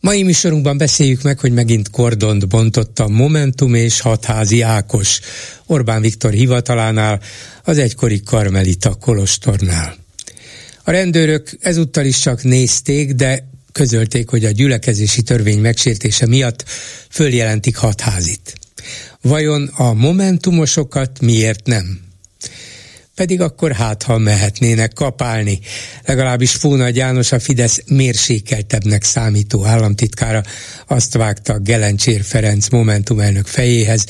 Mai műsorunkban beszéljük meg, hogy megint kordont bontott a Momentum és hatházi Ákos Orbán Viktor hivatalánál, az egykori Karmelita Kolostornál. A rendőrök ezúttal is csak nézték, de közölték, hogy a gyülekezési törvény megsértése miatt följelentik hatházit. Vajon a momentumosokat miért nem? Pedig akkor hát, ha mehetnének kapálni. Legalábbis Fóna János, a Fidesz mérsékeltebbnek számító államtitkára azt vágta Gelencsér Ferenc Momentum elnök fejéhez,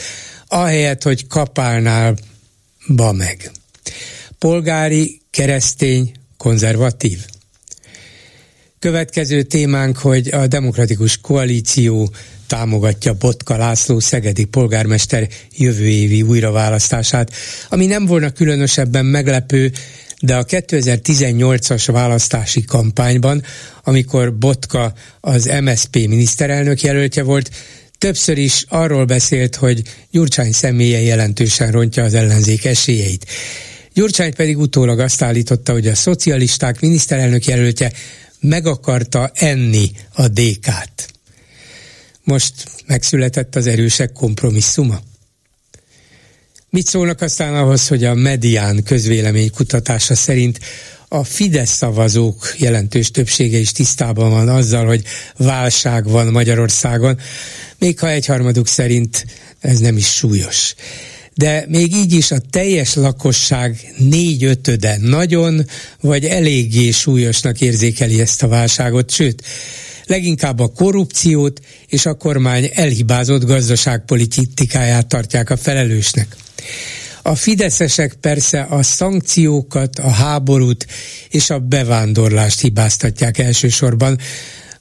ahelyett, hogy kapálnál, ba meg. Polgári, keresztény, konzervatív. Következő témánk, hogy a demokratikus koalíció támogatja Botka László szegedi polgármester jövő évi újraválasztását, ami nem volna különösebben meglepő, de a 2018-as választási kampányban, amikor Botka az MSP miniszterelnök jelöltje volt, többször is arról beszélt, hogy Gyurcsány személye jelentősen rontja az ellenzék esélyeit. Gyurcsány pedig utólag azt állította, hogy a szocialisták miniszterelnök jelöltje meg akarta enni a DK-t. Most megszületett az erősek kompromisszuma? Mit szólnak aztán ahhoz, hogy a medián közvélemény kutatása szerint a Fidesz szavazók jelentős többsége is tisztában van azzal, hogy válság van Magyarországon, még ha egyharmaduk szerint ez nem is súlyos. De még így is a teljes lakosság négy-ötöde nagyon vagy eléggé súlyosnak érzékeli ezt a válságot, sőt, leginkább a korrupciót és a kormány elhibázott gazdaságpolitikáját tartják a felelősnek. A fideszesek persze a szankciókat, a háborút és a bevándorlást hibáztatják elsősorban,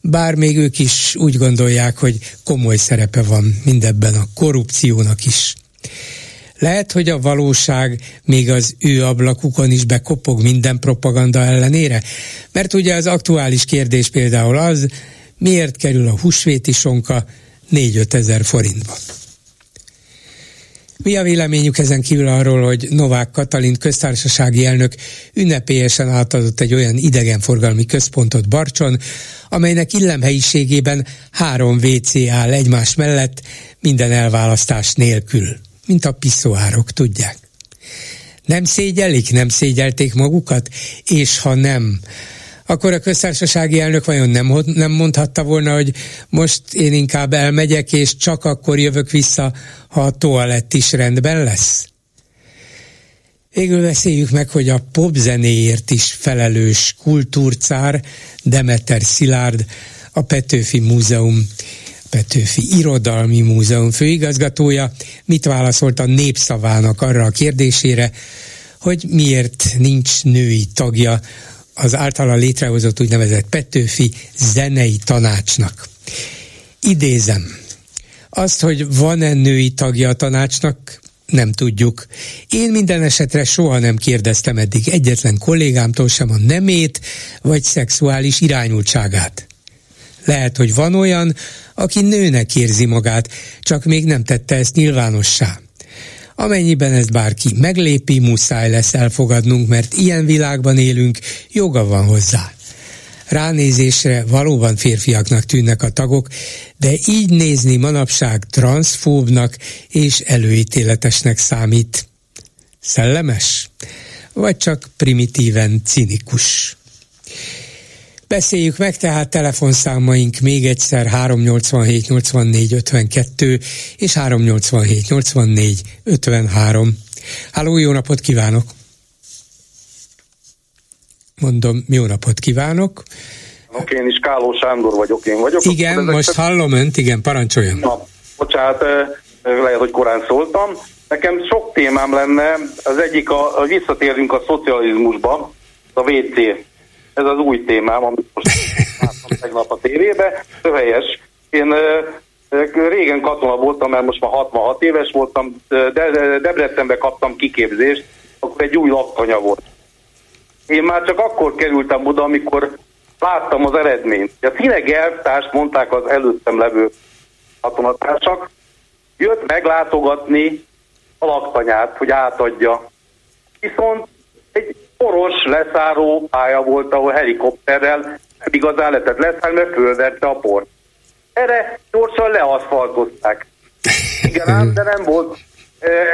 bár még ők is úgy gondolják, hogy komoly szerepe van mindebben a korrupciónak is. Lehet, hogy a valóság még az ő ablakukon is bekopog minden propaganda ellenére? Mert ugye az aktuális kérdés például az, miért kerül a húsvéti sonka 4-5 ezer forintba. Mi a véleményük ezen kívül arról, hogy Novák Katalin köztársasági elnök ünnepélyesen átadott egy olyan idegenforgalmi központot Barcson, amelynek illemhelyiségében három WC áll egymás mellett minden elválasztás nélkül, mint a piszoárok, tudják. Nem szégyelik, nem szégyelték magukat, és ha nem, akkor a köztársasági elnök vajon nem, nem mondhatta volna, hogy most én inkább elmegyek, és csak akkor jövök vissza, ha a toalett is rendben lesz? Végül beszéljük meg, hogy a popzenéért is felelős kultúrcár Demeter Szilárd, a Petőfi Múzeum Petőfi Irodalmi Múzeum főigazgatója mit válaszolt a népszavának arra a kérdésére, hogy miért nincs női tagja az általa létrehozott úgynevezett Petőfi zenei tanácsnak. Idézem, azt, hogy van-e női tagja a tanácsnak, nem tudjuk. Én minden esetre soha nem kérdeztem eddig egyetlen kollégámtól sem a nemét vagy szexuális irányultságát. Lehet, hogy van olyan, aki nőnek érzi magát, csak még nem tette ezt nyilvánossá. Amennyiben ezt bárki meglépi, muszáj lesz elfogadnunk, mert ilyen világban élünk, joga van hozzá. Ránézésre valóban férfiaknak tűnnek a tagok, de így nézni manapság transzfóbnak és előítéletesnek számít. Szellemes? Vagy csak primitíven cinikus? Beszéljük meg tehát telefonszámaink még egyszer 387 84 52 és 387 84 53. Háló, jó napot kívánok! Mondom, jó napot kívánok! Ok, én is Káló Sándor vagyok, én vagyok. Igen, most hallom önt, igen, parancsoljon. Na, bocsánat, lehet, hogy korán szóltam. Nekem sok témám lenne, az egyik, a, a visszatérünk a szocializmusba, a WC ez az új témám, amit most láttam tegnap a tévébe, helyes. Én Régen katona voltam, mert most már 66 éves voltam, de Debrecenbe kaptam kiképzést, akkor egy új laktanya volt. Én már csak akkor kerültem oda, amikor láttam az eredményt. A Cineg elvtárs mondták az előttem levő katonatársak, jött meglátogatni a laktanyát, hogy átadja. Viszont poros leszáró pálya volt, ahol helikopterrel nem igazán lehetett leszállni, mert fölverte a port. Erre gyorsan leaszfaltozták. Igen, ám, de nem volt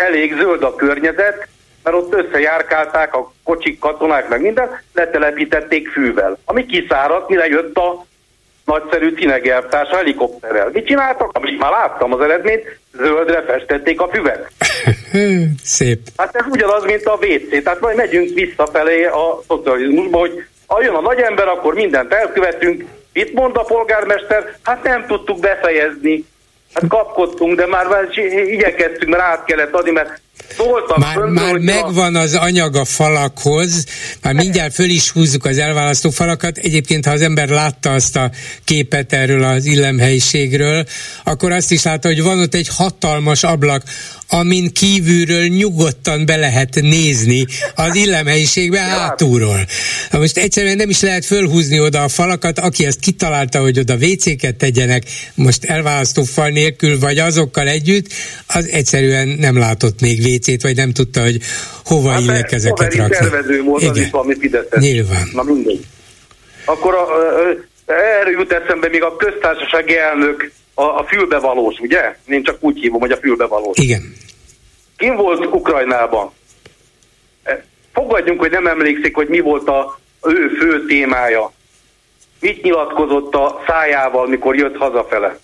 elég zöld a környezet, mert ott összejárkálták a kocsik, katonák, meg minden, letelepítették fűvel. Ami kiszáradt, mire jött a nagyszerű cinegeltárs helikopterrel. Mit csináltak? Amit már láttam az eredményt, zöldre festették a füvet. Szép. Hát ez ugyanaz, mint a WC. Tehát majd megyünk visszafelé a szocializmusba, hogy ha jön a nagy ember, akkor mindent elkövetünk. Itt mond a polgármester, hát nem tudtuk befejezni. Hát kapkodtunk, de már, már igyekeztünk, mert át kellett adni, mert Szóltam már, fönt, már megvan az anyag a falakhoz, már mindjárt föl is húzzuk az elválasztó falakat. Egyébként, ha az ember látta azt a képet erről az illemhelyiségről, akkor azt is látta, hogy van ott egy hatalmas ablak, amin kívülről nyugodtan be lehet nézni az illemhelyiségbe hátulról. Na most egyszerűen nem is lehet fölhúzni oda a falakat, aki ezt kitalálta, hogy oda WC-ket tegyenek, most elválasztó fal nélkül, vagy azokkal együtt, az egyszerűen nem látott még WC-t, vagy nem tudta, hogy hova hát illek ezeket rakni. szervező volt, Igen. az is valami Fideszes. Nyilván. Na mindegy. Akkor a, erről jut eszembe még a köztársasági elnök a, a fülbevalós, ugye? Én csak úgy hívom, hogy a fülbevalós. Igen. Kim volt Ukrajnában? E, fogadjunk, hogy nem emlékszik, hogy mi volt a ő fő témája. Mit nyilatkozott a szájával, mikor jött hazafele?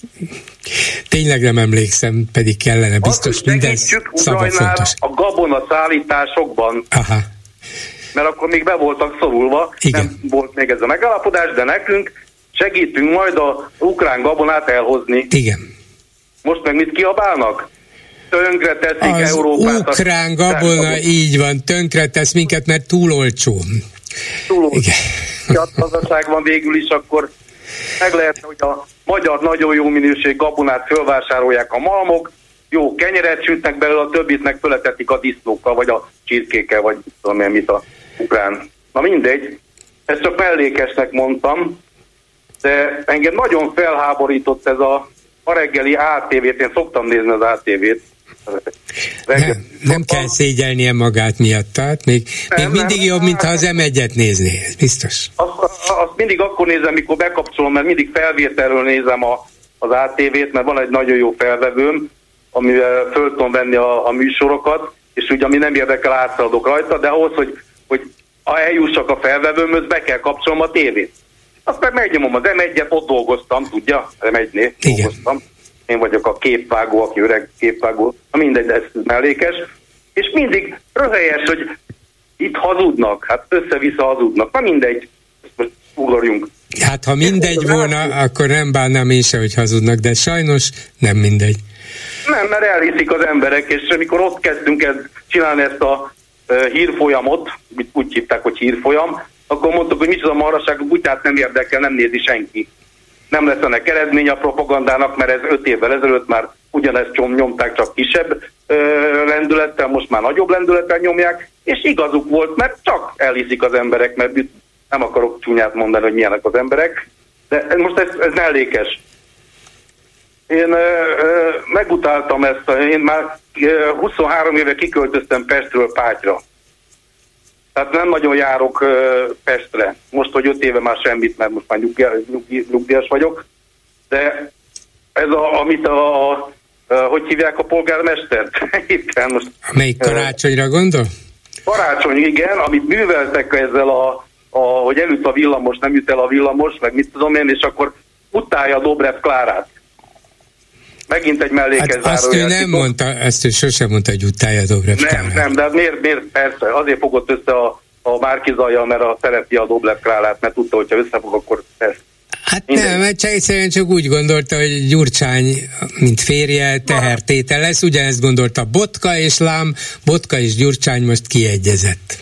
Tényleg nem emlékszem, pedig kellene, biztos Azt, minden szava fontos. a gabona szállításokban. Aha. Mert akkor még be voltak szorulva, Igen. nem volt még ez a megállapodás, de nekünk segítünk majd a ukrán gabonát elhozni. Igen. Most meg mit kiabálnak? Tönkre teszik az Európát. ukrán gabona, így van, tönkre tesz minket, mert túl olcsó. Túl olcsó. Igen. van végül is, akkor meg lehetne, hogy a magyar nagyon jó minőség gabonát fölvásárolják a malmok, jó kenyeret sütnek belőle, a többit meg föletetik a disznókkal, vagy a csirkékkel, vagy tudom én mit a ukrán. Na mindegy, ezt csak mellékesnek mondtam, de engem nagyon felháborított ez a, a reggeli ATV-t, én szoktam nézni az ATV-t, nem, nem kell szégyelnie magát miatt, tehát még, nem, még mindig nem, jobb, mintha az M1-et nézné, ez biztos. Azt, azt mindig akkor nézem, mikor bekapcsolom, mert mindig felvételről nézem a, az ATV-t, mert van egy nagyon jó felvevőm, amivel föl tudom venni a, a műsorokat, és ugye ami nem érdekel, átszaladok rajta, de ahhoz, hogy, hogy eljussak a felvevőmhöz, be kell kapcsolnom a tévét. Aztán megnyomom az M1-et, ott dolgoztam, tudja, M1-nél dolgoztam. Én vagyok a képvágó, aki öreg képvágó, na mindegy, ez mellékes, és mindig röhelyes, hogy itt hazudnak, hát össze-vissza hazudnak, na mindegy, most ugorjunk. Hát ha mindegy volna, akkor nem bánnám én se, hogy hazudnak, de sajnos nem mindegy. Nem, mert elhiszik az emberek, és amikor ott kezdtünk ezt, csinálni ezt a hírfolyamot, úgy hívták, hogy hírfolyam, akkor mondtuk, hogy micsoda marhaság, úgy tehát nem érdekel, nem nézi senki nem lesz ennek eredmény a propagandának, mert ez öt évvel ezelőtt már ugyanezt nyomták, csak kisebb ö, lendülettel, most már nagyobb lendülettel nyomják, és igazuk volt, mert csak elhiszik az emberek, mert nem akarok csúnyát mondani, hogy milyenek az emberek, de most ez, ez mellékes. Én ö, ö, megutáltam ezt, én már ö, 23 éve kiköltöztem Pestről Pátyra. Tehát nem nagyon járok Pestre. Most, hogy öt éve már semmit, mert most már nyugdíjas vagyok. De ez, a, amit a, a, hogy hívják a polgármestert? Éppen most. Melyik karácsonyra gondol? Karácsony, igen, amit műveltek ezzel a, a hogy elüt a villamos, nem jut el a villamos, meg mit tudom én, és akkor utálja Dobrev Klárát. Megint egy mellékes hát azt ő nem mondta, ezt ő sosem mondta, hogy utálja Dobrev Nem, nem, de hát miért, miért, persze, azért fogott össze a, a Márkizajjal, mert a szereti a Dobrev Klálát, mert tudta, hogyha összefog, akkor ez. Hát Minden. nem, mert csak egyszerűen csak úgy gondolta, hogy Gyurcsány, mint férje, tehertétel lesz, ugyanezt gondolta Botka és Lám, Botka és Gyurcsány most kiegyezett.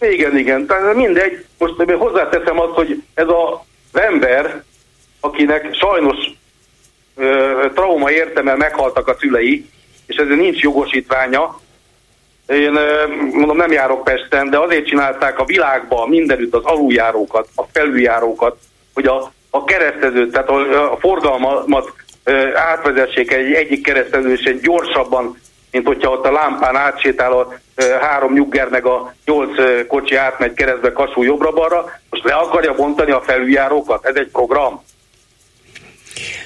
Igen, igen, tehát mindegy, most hozzáteszem azt, hogy ez a ember, akinek sajnos trauma érte, mert meghaltak a szülei, és ezért nincs jogosítványa. Én mondom, nem járok Pesten, de azért csinálták a világban mindenütt az aluljárókat, a felüljárókat, hogy a, a keresztezőt, tehát a, a forgalmat átvezessék egy, egyik keresztező, gyorsabban, mint hogyha ott a lámpán átsétál a három nyugger meg a nyolc kocsi átmegy keresztbe Kasú jobbra-balra, most le akarja bontani a felüljárókat? Ez egy program.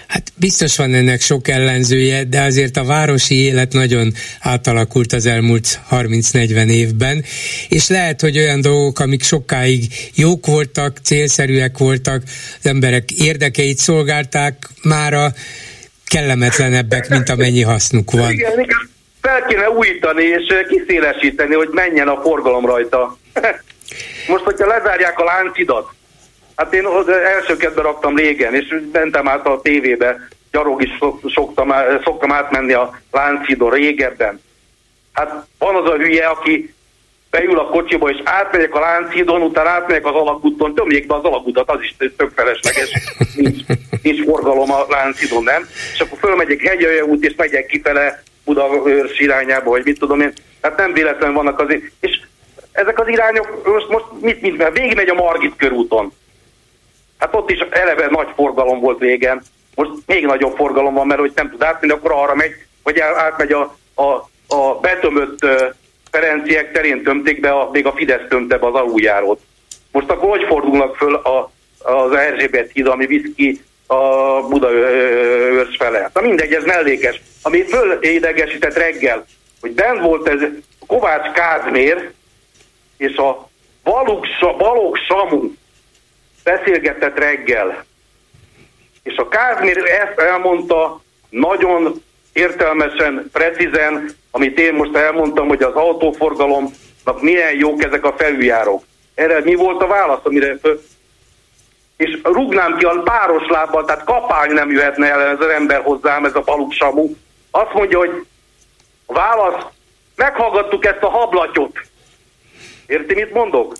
Hát biztos van ennek sok ellenzője, de azért a városi élet nagyon átalakult az elmúlt 30-40 évben, és lehet, hogy olyan dolgok, amik sokáig jók voltak, célszerűek voltak, az emberek érdekeit szolgálták, mára kellemetlenebbek, mint amennyi hasznuk van. Igen, igen. Fel kéne újítani és kiszélesíteni, hogy menjen a forgalom rajta. Most, hogyha lezárják a láncidat, Hát én első kedve raktam régen, és mentem át a tévébe, gyarog is szoktam, szoktam átmenni a Lánchidon régebben. Hát van az a hülye, aki beül a kocsiba, és átmegyek a Lánchidon, utána átmegyek az alagúton, tömjék be az alagutat, az is tök felesleges, nincs, nincs forgalom a Lánchidon, nem? És akkor fölmegyek Hegyalja út, és megyek kifele Budaörs irányába, vagy mit tudom én. Hát nem véletlen vannak azért. És ezek az irányok, most, most mit, mit, mit végigmegy a Margit körúton. Hát ott is eleve nagy forgalom volt régen, most még nagyobb forgalom van, mert hogy nem tud átmenni, akkor arra megy, vagy átmegy a, a, a betömött Ferenciek terén tömték be, a, még a Fidesz tömte be az aluljárót. Most akkor hogy fordulnak föl a, az Erzsébet híd, ami visz ki a Budaörs fele? Na mindegy, ez mellékes. Ami fölédegesített reggel, hogy ben volt ez Kovács Kázmér és a Balog Samu beszélgetett reggel, és a Kázmér ezt elmondta nagyon értelmesen, precízen, amit én most elmondtam, hogy az autóforgalomnak milyen jók ezek a felüljárók. Erre mi volt a válasz, amire. És rugnám ki a páros lábbal, tehát kapálni nem jöhetne el ez az ember hozzám, ez a baluksamú. Azt mondja, hogy a válasz, meghallgattuk ezt a hablatyot. Érti, mit mondok?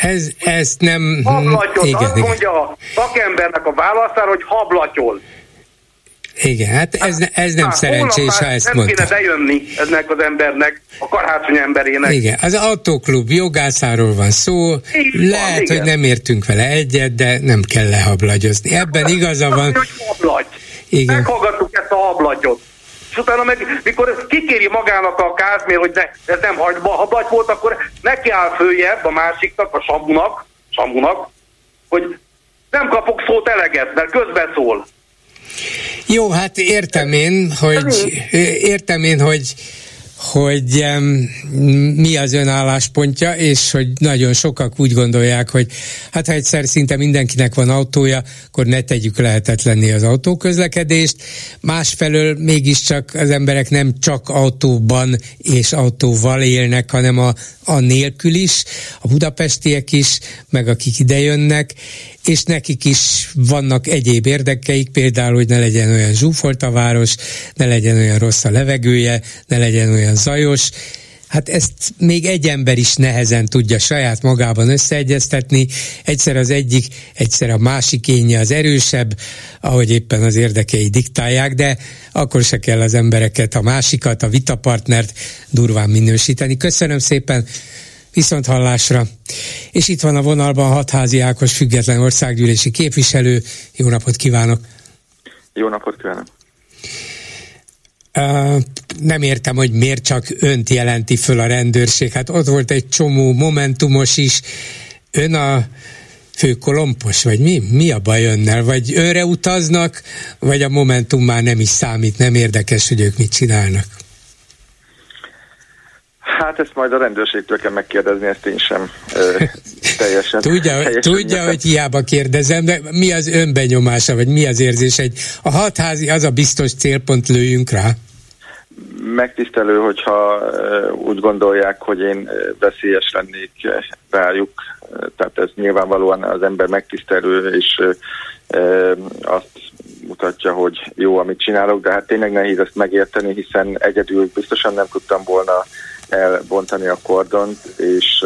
Ez, ez nem... Hablatyol, igen, azt igen. mondja a szakembernek a válaszára, hogy hablatyol. Igen, hát ez, ez nem hát, szerencsés, ha ezt nem mondta. Nem kéne bejönni ennek az embernek, a karácsony emberének. Igen, az autóklub jogászáról van szó, Így lehet, van, hogy nem értünk vele egyet, de nem kell lehablagyozni. Ebben igaza van. Hogy hablagy. Igen. Meghallgattuk ezt a hablagyot és utána meg, mikor kikéri magának a Kázmér, hogy ne, ez nem hagyba, ha bagy volt, akkor neki áll följebb a másiknak, a Samunak, Samunak, hogy nem kapok szót eleget, mert közbeszól. Jó, hát értem én, hogy értem én, hogy hogy mi az ön álláspontja, és hogy nagyon sokak úgy gondolják, hogy hát ha egyszer szinte mindenkinek van autója, akkor ne tegyük lehetetlenni az autóközlekedést. Másfelől mégiscsak az emberek nem csak autóban és autóval élnek, hanem a, a nélkül is, a budapestiek is, meg akik idejönnek, és nekik is vannak egyéb érdekeik, például, hogy ne legyen olyan zsúfolt a város, ne legyen olyan rossz a levegője, ne legyen olyan zajos, Hát ezt még egy ember is nehezen tudja saját magában összeegyeztetni. Egyszer az egyik, egyszer a másik énje az erősebb, ahogy éppen az érdekei diktálják, de akkor se kell az embereket, a másikat, a vitapartnert durván minősíteni. Köszönöm szépen, Viszont hallásra. És itt van a vonalban Hatházi Ákos független országgyűlési képviselő. Jó napot kívánok! Jó napot kívánok! Nem értem, hogy miért csak önt jelenti föl a rendőrség. Hát ott volt egy csomó momentumos is. Ön a fő kolompos, vagy mi? Mi a baj önnel? Vagy önre utaznak, vagy a Momentum már nem is számít, nem érdekes, hogy ők mit csinálnak? Hát ezt majd a rendőrségtől kell megkérdezni, ezt én sem ö, teljesen. tudja, teljesen tudja hogy hiába kérdezem, de mi az önbenyomása, vagy mi az érzés? Egy, a hatházi az a biztos célpont lőjünk rá? Megtisztelő, hogyha úgy gondolják, hogy én veszélyes lennék rájuk, tehát ez nyilvánvalóan az ember megtisztelő, és azt mutatja, hogy jó, amit csinálok, de hát tényleg nehéz ezt megérteni, hiszen egyedül biztosan nem tudtam volna elbontani a kordont, és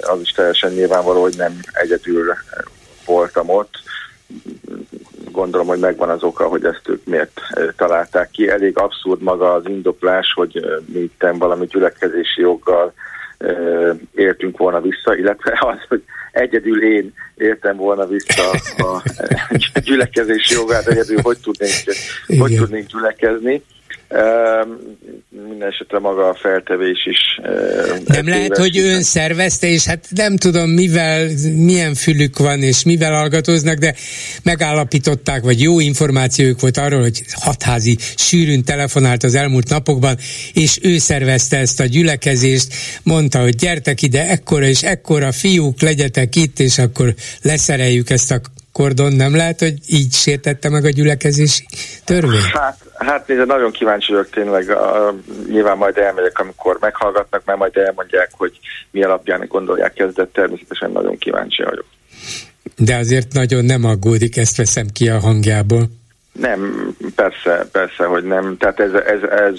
az is teljesen nyilvánvaló, hogy nem egyedül voltam ott. gondolom, hogy megvan az oka, hogy ezt ők miért találták ki. Elég abszurd maga az indoklás, hogy mi itt valami gyülekezési joggal értünk volna vissza, illetve az, hogy egyedül én értem volna vissza a gyülekezési jogát, egyedül hogy tudnénk, hogy tudnénk gyülekezni. Minden esetre maga a feltevés is. Nem lehet, hogy ön szervezte, és hát nem tudom, mivel, milyen fülük van, és mivel hallgatóznak, de megállapították, vagy jó információjuk volt arról, hogy hatházi sűrűn telefonált az elmúlt napokban, és ő szervezte ezt a gyülekezést, mondta, hogy gyertek ide, ekkora és ekkora fiúk, legyetek itt, és akkor leszereljük ezt a kordon. Nem lehet, hogy így sértette meg a gyülekezési törvény? Hát Hát nézd, nagyon kíváncsi vagyok tényleg, a, nyilván majd elmegyek, amikor meghallgatnak, mert majd elmondják, hogy mi alapján gondolják de természetesen nagyon kíváncsi vagyok. De azért nagyon nem aggódik, ezt veszem ki a hangjából. Nem, persze, persze, hogy nem. Tehát ez, ez, ez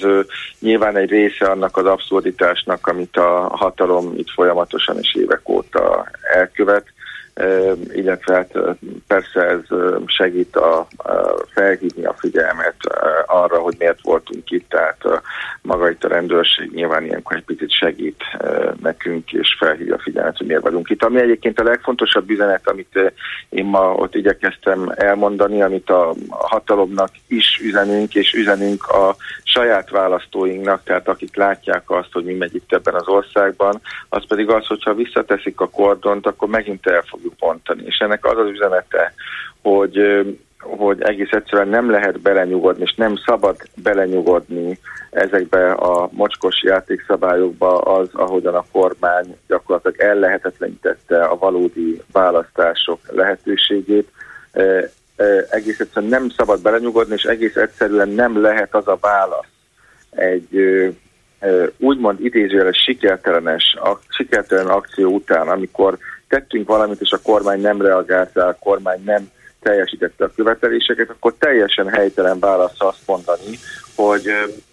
nyilván egy része annak az abszurditásnak, amit a hatalom itt folyamatosan és évek óta elkövet illetve hát persze ez segít a, a felhívni a figyelmet arra, hogy miért voltunk itt, tehát maga itt a rendőrség nyilván ilyenkor egy picit segít nekünk, és felhívja a figyelmet, hogy miért vagyunk itt. Ami egyébként a legfontosabb üzenet, amit én ma ott igyekeztem elmondani, amit a hatalomnak is üzenünk, és üzenünk a saját választóinknak, tehát akik látják azt, hogy mi megy itt ebben az országban, az pedig az, hogyha visszateszik a kordont, akkor megint el fogjuk bontani. És ennek az az üzenete, hogy hogy egész egyszerűen nem lehet belenyugodni, és nem szabad belenyugodni ezekbe a mocskos játékszabályokba az, ahogyan a kormány gyakorlatilag ellehetetlenítette a valódi választások lehetőségét. Egész egyszerűen nem szabad belenyugodni, és egész egyszerűen nem lehet az a válasz egy úgymond idézőjeles sikertelenes, sikertelen akció után, amikor tettünk valamit, és a kormány nem reagált rá, a kormány nem teljesítette a követeléseket, akkor teljesen helytelen válasz azt mondani, hogy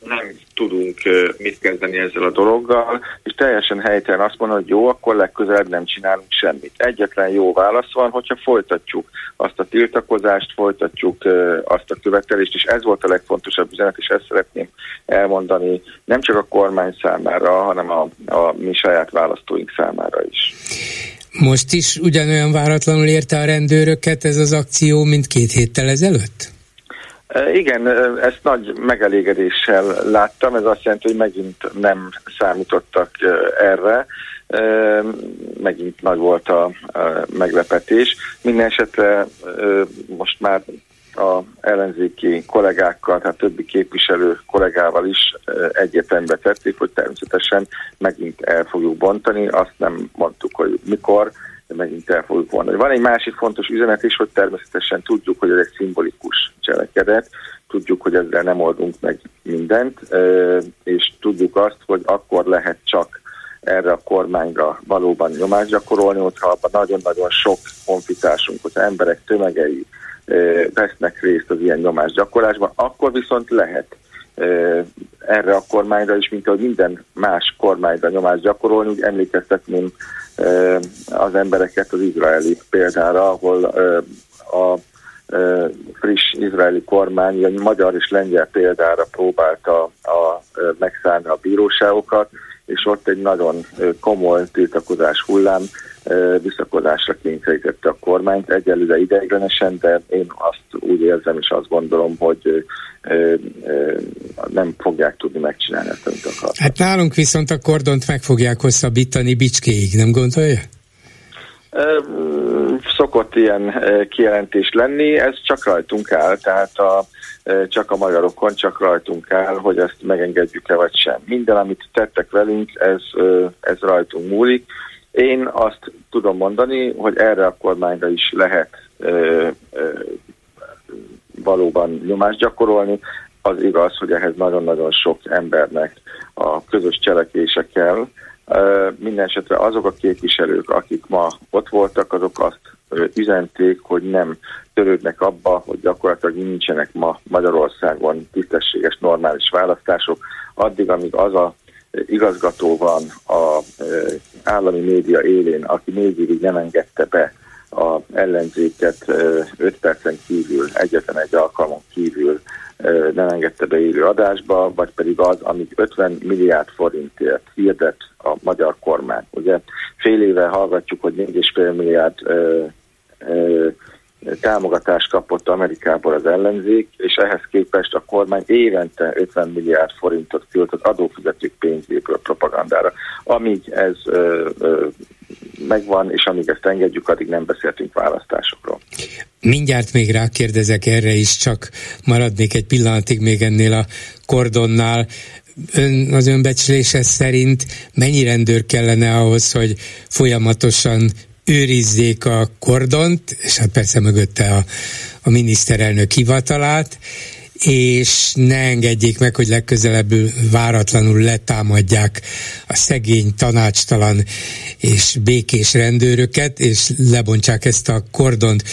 nem tudunk mit kezdeni ezzel a dologgal, és teljesen helytelen azt mondani, hogy jó, akkor legközelebb nem csinálunk semmit. Egyetlen jó válasz van, hogyha folytatjuk azt a tiltakozást, folytatjuk azt a követelést, és ez volt a legfontosabb üzenet, és ezt szeretném elmondani nem csak a kormány számára, hanem a, a mi saját választóink számára is. Most is ugyanolyan váratlanul érte a rendőröket ez az akció, mint két héttel ezelőtt? Igen, ezt nagy megelégedéssel láttam, ez azt jelenti, hogy megint nem számítottak erre, megint nagy volt a meglepetés. Minden esetre most már a ellenzéki kollégákkal, tehát többi képviselő kollégával is egyetembe tették, hogy természetesen megint el fogjuk bontani. Azt nem mondtuk, hogy mikor, de megint el fogjuk vonni. Van egy másik fontos üzenet is, hogy természetesen tudjuk, hogy ez egy szimbolikus cselekedet, tudjuk, hogy ezzel nem oldunk meg mindent, és tudjuk azt, hogy akkor lehet csak erre a kormányra valóban nyomást gyakorolni, hogyha abban nagyon-nagyon sok honfitársunk, hogy emberek tömegei vesznek részt az ilyen nyomásgyakorlásban, akkor viszont lehet erre a kormányra is, mint ahogy minden más kormányra nyomást gyakorolni, úgy emlékeztetném az embereket az izraeli példára, ahol a friss izraeli kormány, a magyar és lengyel példára próbálta a, megszállni a bíróságokat, és ott egy nagyon komoly tiltakozás hullám visszakodásra kényszerítette a kormányt, egyelőre ideiglenesen, de én azt úgy érzem és azt gondolom, hogy nem fogják tudni megcsinálni ezt, amit akartak. Hát nálunk viszont a kordont meg fogják hosszabbítani bicskéig, nem gondolja? Szokott ilyen kijelentés lenni, ez csak rajtunk áll, tehát a, csak a magyarokon, csak rajtunk áll, hogy ezt megengedjük-e vagy sem. Minden, amit tettek velünk, ez, ez rajtunk múlik. Én azt tudom mondani, hogy erre a kormányra is lehet ö, ö, valóban nyomást gyakorolni. Az igaz, hogy ehhez nagyon-nagyon sok embernek a közös cselekvése kell. Minden esetre azok a képviselők, akik ma ott voltak, azok azt üzenték, hogy nem törődnek abba, hogy gyakorlatilag nincsenek ma Magyarországon tisztességes, normális választások, addig, amíg az a igazgató van a állami média élén, aki még évig nem engedte be a ellenzéket 5 percen kívül, egyetlen egy alkalmon kívül nem engedte be élő adásba, vagy pedig az, amíg 50 milliárd forintért hirdet a magyar kormány. Ugye fél éve hallgatjuk, hogy 4,5 milliárd ö, ö, támogatást kapott Amerikából az ellenzék, és ehhez képest a kormány évente 50 milliárd forintot küld az adófizetők pénzéből propagandára. Amíg ez ö, ö, megvan, és amíg ezt engedjük, addig nem beszéltünk választásokról. Mindjárt még rákérdezek erre is, csak maradnék egy pillanatig még ennél a kordonnál. Ön, az önbecslése szerint mennyi rendőr kellene ahhoz, hogy folyamatosan őrizzék a kordont, és hát persze mögötte a, a miniszterelnök hivatalát, és ne engedjék meg, hogy legközelebb váratlanul letámadják a szegény, tanácstalan és békés rendőröket, és lebontsák ezt a kordont.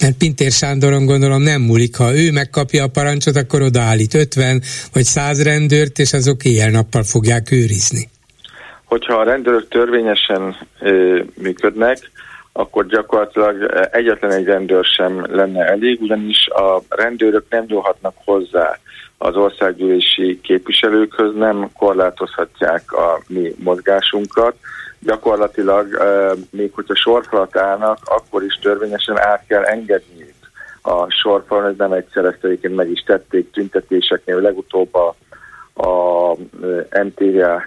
Mert Pintér Sándoron gondolom nem múlik, ha ő megkapja a parancsot, akkor odaállít 50 vagy 100 rendőrt, és azok éjjel-nappal fogják őrizni. Hogyha a rendőrök törvényesen ö, működnek, akkor gyakorlatilag egyetlen egy rendőr sem lenne elég, ugyanis a rendőrök nem nyúlhatnak hozzá az országgyűlési képviselőkhöz, nem korlátozhatják a mi mozgásunkat. Gyakorlatilag még hogyha sorfalat állnak, akkor is törvényesen át kell engedniük a sorfalon, ez nem egyszer ezt egyébként meg is tették tüntetéseknél, legutóbb a a MTA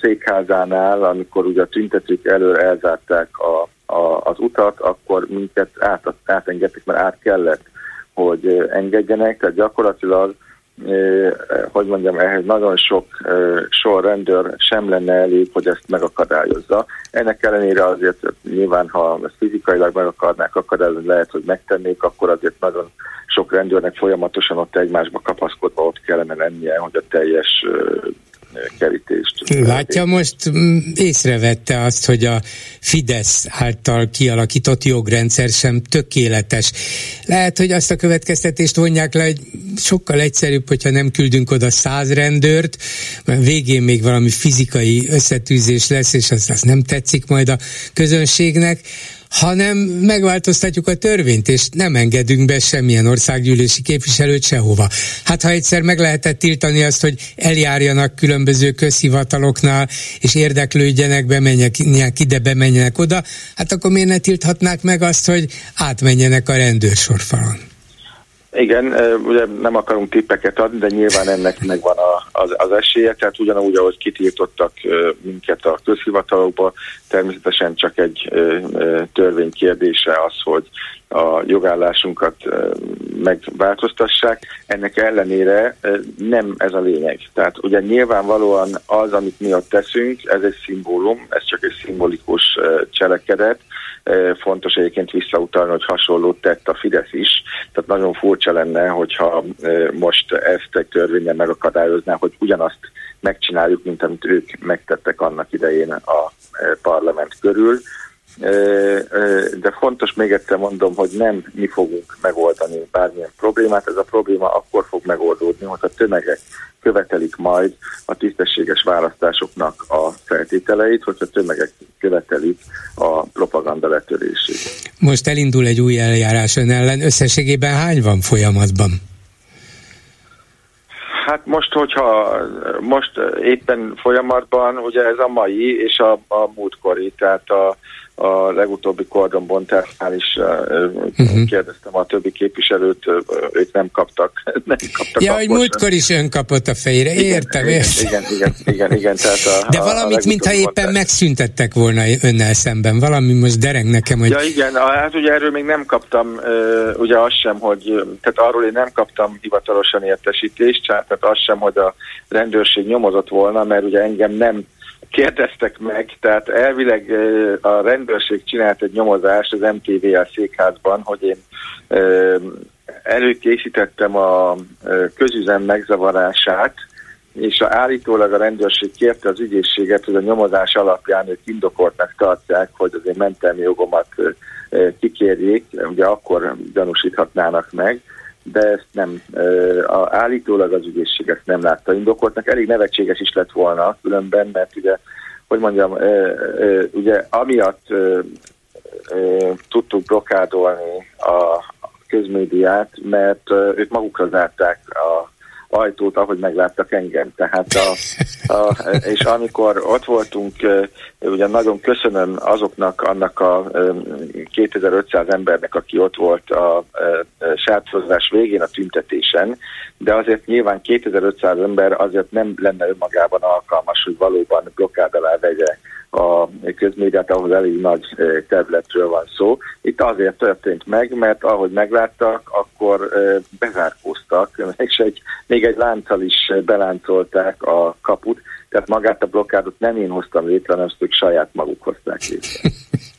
székházánál, amikor ugye a tüntetők elől elzárták a a, az utat, akkor minket át, átengedtek, mert át kellett, hogy engedjenek, tehát gyakorlatilag hogy mondjam, ehhez nagyon sok sorrendőr sem lenne elég, hogy ezt megakadályozza. Ennek ellenére azért nyilván, ha ezt fizikailag meg akarnák akadályozni, lehet, hogy megtennék, akkor azért nagyon sok rendőrnek folyamatosan ott egymásba kapaszkodva ott kellene lennie, hogy a teljes kerítést. Látja, most mm, észrevette azt, hogy a Fidesz által kialakított jogrendszer sem tökéletes. Lehet, hogy azt a következtetést vonják le, hogy sokkal egyszerűbb, hogyha nem küldünk oda száz rendőrt, mert végén még valami fizikai összetűzés lesz, és az, az nem tetszik majd a közönségnek, hanem megváltoztatjuk a törvényt, és nem engedünk be semmilyen országgyűlési képviselőt sehova. Hát ha egyszer meg lehetett tiltani azt, hogy eljárjanak különböző közhivataloknál, és érdeklődjenek, bemenjenek ide, bemenjenek oda, hát akkor miért ne tilthatnák meg azt, hogy átmenjenek a rendőrsorfalon? Igen, ugye nem akarunk tippeket adni, de nyilván ennek megvan a, az, az esélye, tehát ugyanúgy, ahogy kitiltottak minket a közhivatalokba, természetesen csak egy törvény kérdése az, hogy a jogállásunkat megváltoztassák. Ennek ellenére nem ez a lényeg. Tehát ugye nyilvánvalóan az, amit mi ott teszünk, ez egy szimbólum, ez csak egy szimbolikus cselekedet, Fontos egyébként visszautalni, hogy hasonlót tett a Fidesz is, tehát nagyon furcsa lenne, hogyha most ezt egy törvényen megakadályozná, hogy ugyanazt megcsináljuk, mint amit ők megtettek annak idején a parlament körül. De fontos még egyszer mondom, hogy nem mi fogunk megoldani bármilyen problémát, ez a probléma akkor fog megoldódni, hogy a tömegek követelik majd a tisztességes választásoknak a feltételeit, hogyha tömegek követelik a propaganda letörését. Most elindul egy új eljárás ön ellen, összességében hány van folyamatban? Hát most, hogyha most éppen folyamatban, ugye ez a mai és a, a múltkori, tehát a, a legutóbbi kordonbontásnál is uh-huh. kérdeztem a többi képviselőt, ők nem kaptak. Nem kaptak ja, hogy múltkor is ön kapott a fejére, értem, igen, értem. Igen, igen, igen, igen. Tehát a, De valamit, a mintha éppen bontás. megszüntettek volna önnel szemben, valami most dereng nekem, hogy... Ja igen, hát ugye erről még nem kaptam, ugye azt sem, hogy, tehát arról én nem kaptam hivatalosan értesítést, tehát azt sem, hogy a rendőrség nyomozott volna, mert ugye engem nem kérdeztek meg, tehát elvileg a rendőrség csinált egy nyomozást az MTVL székházban, hogy én előkészítettem a közüzem megzavarását, és a, állítólag a rendőrség kérte az ügyészséget, hogy a nyomozás alapján ők indokoltnak tartják, hogy az én mentelmi jogomat kikérjék, ugye akkor gyanúsíthatnának meg de ezt nem, a, állítólag az ügyészség ezt nem látta indokoltnak. Elég nevetséges is lett volna különben, mert ugye, hogy mondjam, ugye amiatt tudtuk blokádolni a közmédiát, mert ők magukra zárták a ajtót, ahogy megláttak engem. Tehát a, a, és amikor ott voltunk, ugye nagyon köszönöm azoknak, annak a 2500 embernek, aki ott volt a sárcozás végén a tüntetésen, de azért nyilván 2500 ember azért nem lenne önmagában alkalmas, hogy valóban blokkád alá vegye a közmédiát, ahhoz elég nagy területről van szó. Itt azért történt meg, mert ahogy megláttak, akkor bezárkóztak, és egy, még egy lánccal is beláncolták a kaput, tehát magát a blokkádot nem én hoztam létre, hanem ők saját maguk hozták létre.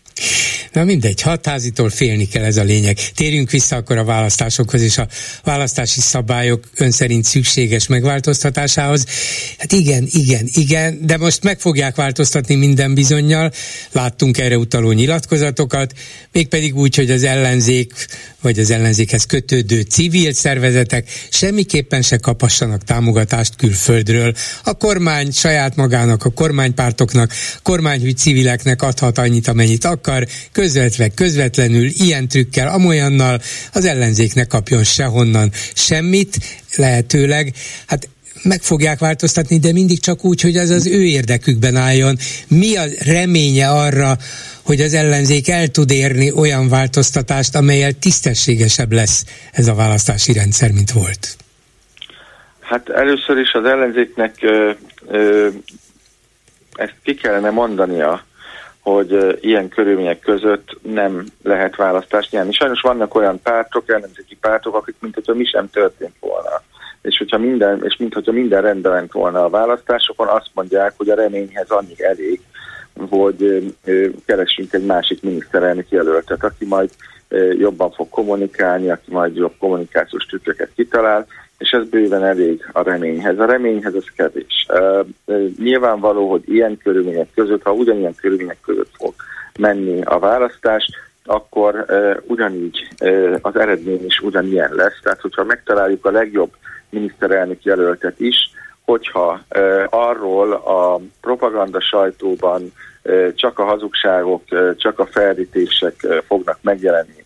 Na mindegy, hatházitól félni kell ez a lényeg. Térjünk vissza akkor a választásokhoz és a választási szabályok ön szerint szükséges megváltoztatásához. Hát igen, igen, igen, de most meg fogják változtatni minden bizonyal. Láttunk erre utaló nyilatkozatokat, mégpedig úgy, hogy az ellenzék vagy az ellenzékhez kötődő civil szervezetek semmiképpen se kapassanak támogatást külföldről. A kormány saját magának, a kormánypártoknak, kormányhűt civileknek adhat annyit, amennyit akar, közvetve, közvetlenül, ilyen trükkel, amolyannal az ellenzék ne kapjon sehonnan semmit, lehetőleg. Hát meg fogják változtatni, de mindig csak úgy, hogy az az ő érdekükben álljon. Mi a reménye arra, hogy az ellenzék el tud érni olyan változtatást, amelyel tisztességesebb lesz ez a választási rendszer, mint volt? Hát először is az ellenzéknek ö, ö, ezt ki kellene mondania, hogy ilyen körülmények között nem lehet választást nyerni. Sajnos vannak olyan pártok, ellenzéki pártok, akik mint hogyha mi sem történt volna. És hogyha minden, és mint hogyha minden rendben ment volna a választásokon, azt mondják, hogy a reményhez annyi elég, hogy keressünk egy másik miniszterelnök jelöltet, aki majd jobban fog kommunikálni, aki majd jobb kommunikációs trükköket kitalál, és ez bőven elég a reményhez. A reményhez ez kevés. Nyilvánvaló, hogy ilyen körülmények között, ha ugyanilyen körülmények között fog menni a választás, akkor ugyanígy az eredmény is ugyanilyen lesz. Tehát, hogyha megtaláljuk a legjobb miniszterelnök jelöltet is, hogyha arról a propaganda sajtóban csak a hazugságok, csak a felrítések fognak megjelenni,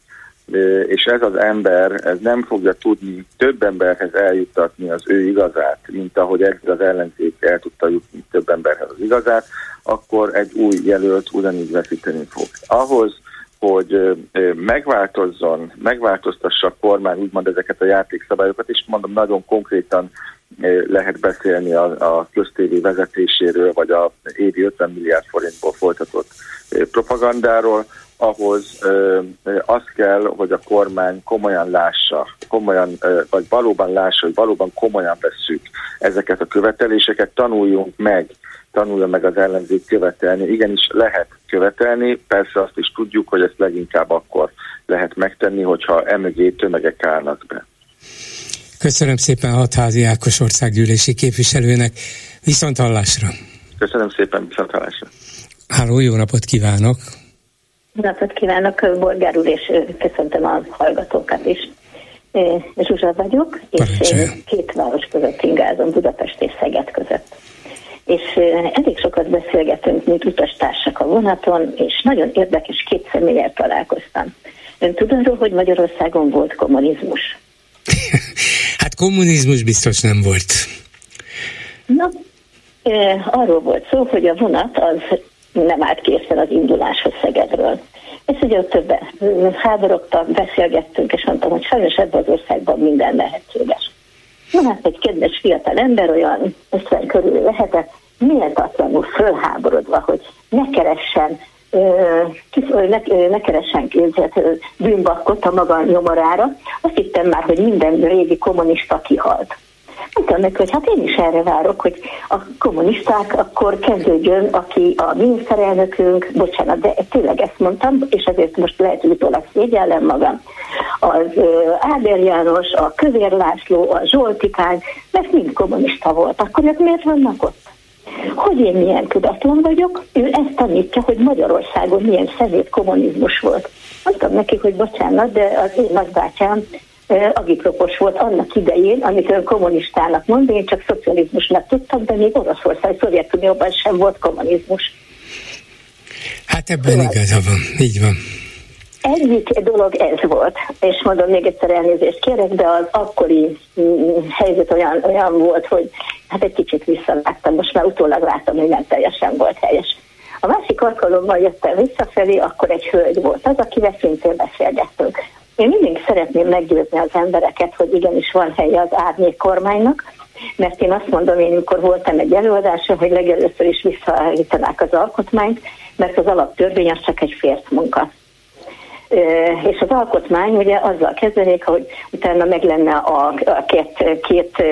és ez az ember ez nem fogja tudni több emberhez eljuttatni az ő igazát, mint ahogy ez az ellenzék el tudta jutni több emberhez az igazát, akkor egy új jelölt ugyanígy veszíteni fog. Ahhoz, hogy megváltozzon, megváltoztassa a kormány úgymond ezeket a játékszabályokat, és mondom, nagyon konkrétan lehet beszélni a, a köztévé vezetéséről, vagy a évi 50 milliárd forintból folytatott propagandáról, ahhoz ö, ö, az kell, hogy a kormány komolyan lássa, komolyan, ö, vagy valóban lássa, hogy valóban komolyan vesszük ezeket a követeléseket, tanuljunk meg, tanulja meg az ellenzék követelni. Igenis lehet követelni, persze azt is tudjuk, hogy ezt leginkább akkor lehet megtenni, hogyha emögé tömegek állnak be. Köszönöm szépen Hatházi Ákos országgyűlési képviselőnek. Viszont hallásra! Köszönöm szépen, viszont hallásra! Háló, jó napot kívánok! Napot kívánok, Bolgár úr, és köszöntöm a hallgatókat is. Zsuzsa vagyok, és két város között ingázom, Budapest és Szeged között. És elég sokat beszélgetünk, mint utastársak a vonaton, és nagyon érdekes két személyel találkoztam. Ön tud arról, hogy Magyarországon volt kommunizmus? hát kommunizmus biztos nem volt. Na, arról volt szó, hogy a vonat az nem állt készen az induláshoz Szegedről. És ugye ott többen háborogtak, beszélgettünk, és mondtam, hogy sajnos ebben az országban minden lehetséges. Na hát egy kedves fiatal ember, olyan 50 körül lehetett, méltatlanul fölháborodva, hogy ne keressen ne, ne keressen bűnbakkot a maga nyomorára. Azt hittem már, hogy minden régi kommunista kihalt. Mondtam neki, hogy hát én is erre várok, hogy a kommunisták akkor kezdődjön, aki a miniszterelnökünk, bocsánat, de tényleg ezt mondtam, és ezért most lehet, hogy utólag szégyellem magam, az Áder János, a Kövér László, a Zsoltikány, mert mind kommunista volt. Akkor ők miért vannak ott? Hogy én milyen tudatlan vagyok, ő ezt tanítja, hogy Magyarországon milyen szemét kommunizmus volt. Mondtam neki, hogy bocsánat, de az én nagybátyám agitropos volt annak idején, amit ön kommunistának mond, én csak szocializmusnak tudtam, de még Oroszország, Szovjetunióban sem volt kommunizmus. Hát ebben igaza van, így van. egyik dolog ez volt, és mondom, még egyszer elnézést kérek, de az akkori mm, helyzet olyan, olyan volt, hogy hát egy kicsit visszaláttam, most már utólag látom, hogy nem teljesen volt helyes. A másik alkalommal jöttem visszafelé, akkor egy hölgy volt az, akivel szintén beszélgettünk. Én mindig szeretném meggyőzni az embereket, hogy igenis van helye az árnyék kormánynak, mert én azt mondom, én amikor voltam egy előadáson, hogy legelőször is visszaállítanák az alkotmányt, mert az alaptörvény az csak egy fért munka és az alkotmány ugye azzal kezdenék, hogy utána meg lenne a, két, két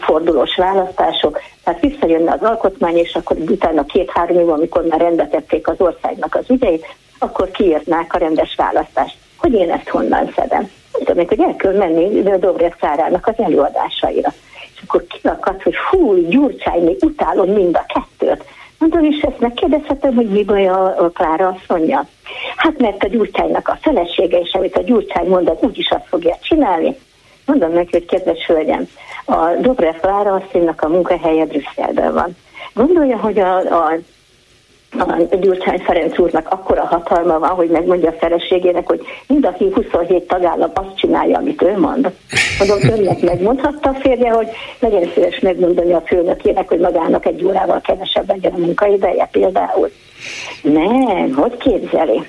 fordulós választások, tehát visszajönne az alkotmány, és akkor utána két-három év, amikor már rendetették az országnak az ügyeit, akkor kiírnák a rendes választást. Hogy én ezt honnan szedem? Tudom, hogy el kell menni Dobrev Szárának az előadásaira. És akkor kinakadt, hogy fú, Gyurcsány, még utálom mind a kettőt. Mondom, és ezt megkérdezhetem, hogy mi baj a, a Klára asszonya? Hát mert a Gyurcsánynak a felesége, és amit a Gyurcsány mond, az úgyis azt fogja csinálni. Mondom neki, hogy kedves hölgyem, a Dobrev Klára asszonynak a munkahelye Brüsszelben van. Gondolja, hogy a, a a Gyurcsány Ferenc úrnak akkora hatalma van, hogy megmondja a feleségének, hogy mind a 27 tagállam azt csinálja, amit ő mond. Mondom, önnek megmondhatta a férje, hogy legyen szíves megmondani a főnökének, hogy magának egy órával kevesebb legyen a munkaideje például. Nem, hogy képzeli?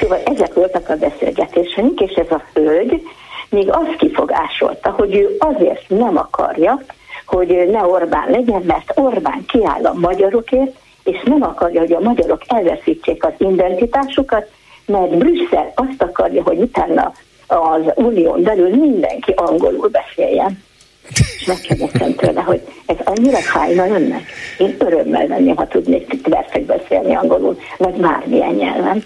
Szóval ezek voltak a beszélgetéseink, és ez a hölgy még azt kifogásolta, hogy ő azért nem akarja, hogy ne Orbán legyen, mert Orbán kiáll a magyarokért, és nem akarja, hogy a magyarok elveszítsék az identitásukat, mert Brüsszel azt akarja, hogy utána az unión belül mindenki angolul beszéljen. És megkérdeztem tőle, hogy ez annyira fájna önnek? Én örömmel venném, ha tudnék verszek beszélni angolul, vagy bármilyen nyelven.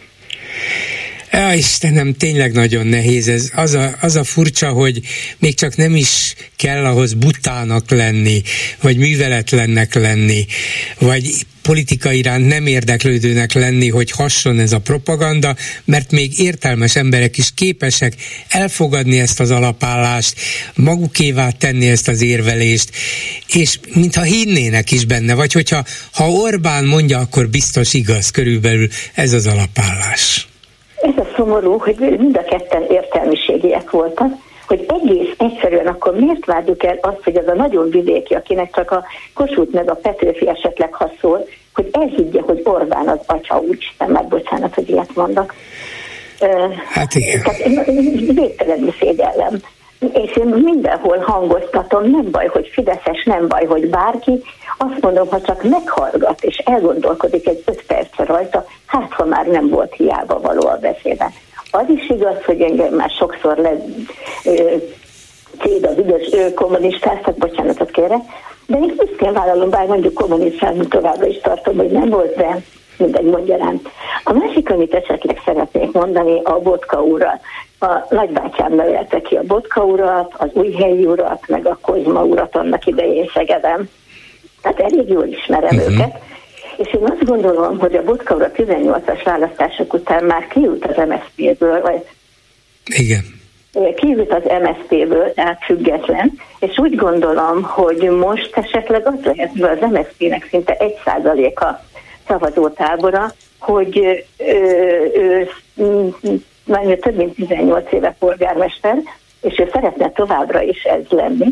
Ja, Istenem, tényleg nagyon nehéz ez. Az a, az a furcsa, hogy még csak nem is kell ahhoz butának lenni, vagy műveletlennek lenni, vagy politika iránt nem érdeklődőnek lenni, hogy hasson ez a propaganda, mert még értelmes emberek is képesek elfogadni ezt az alapállást, magukévá tenni ezt az érvelést, és mintha hinnének is benne, vagy hogyha ha Orbán mondja, akkor biztos igaz körülbelül ez az alapállás. Ez a szomorú, hogy mind a ketten értelmiségiek voltak, hogy egész egyszerűen akkor miért várjuk el azt, hogy az a nagyon vidéki, akinek csak a Kossuth meg a Petőfi esetleg haszol, hogy ez higgye, hogy Orbán az atya úgy, nem meg bocsánat, hogy ilyet mondok. Hát igen. Tehát én végtelenül szégyellem. És én mindenhol hangoztatom, nem baj, hogy Fideszes, nem baj, hogy bárki. Azt mondom, ha csak meghallgat és elgondolkodik egy öt perc rajta, hát ha már nem volt hiába való a beszéde. Az is igaz, hogy engem már sokszor le céd az ügyes kommunistásznak, bocsánatot kérek, de én büszkén vállalom, bár mondjuk kommunistán továbbra is tartom, hogy nem volt, de mindegy mondja rám. A másik, amit esetleg szeretnék mondani, a Botka urat. A nagybátyám nevelte ki a Botka urat, az Újhelyi urat, meg a Kozma urat annak idején Szegedem. Tehát elég jól ismerem uh-huh. őket. És én azt gondolom, hogy a Botka urat 18-as választások után már kiült az MSZP-ből, vagy Igen kívült az MSZP-ből, tehát független, és úgy gondolom, hogy most esetleg az lehet, hogy az MSZP-nek szinte egy a szavazótábora, hogy ő, ő, ő több mint 18 éve polgármester, és ő szeretne továbbra is ez lenni.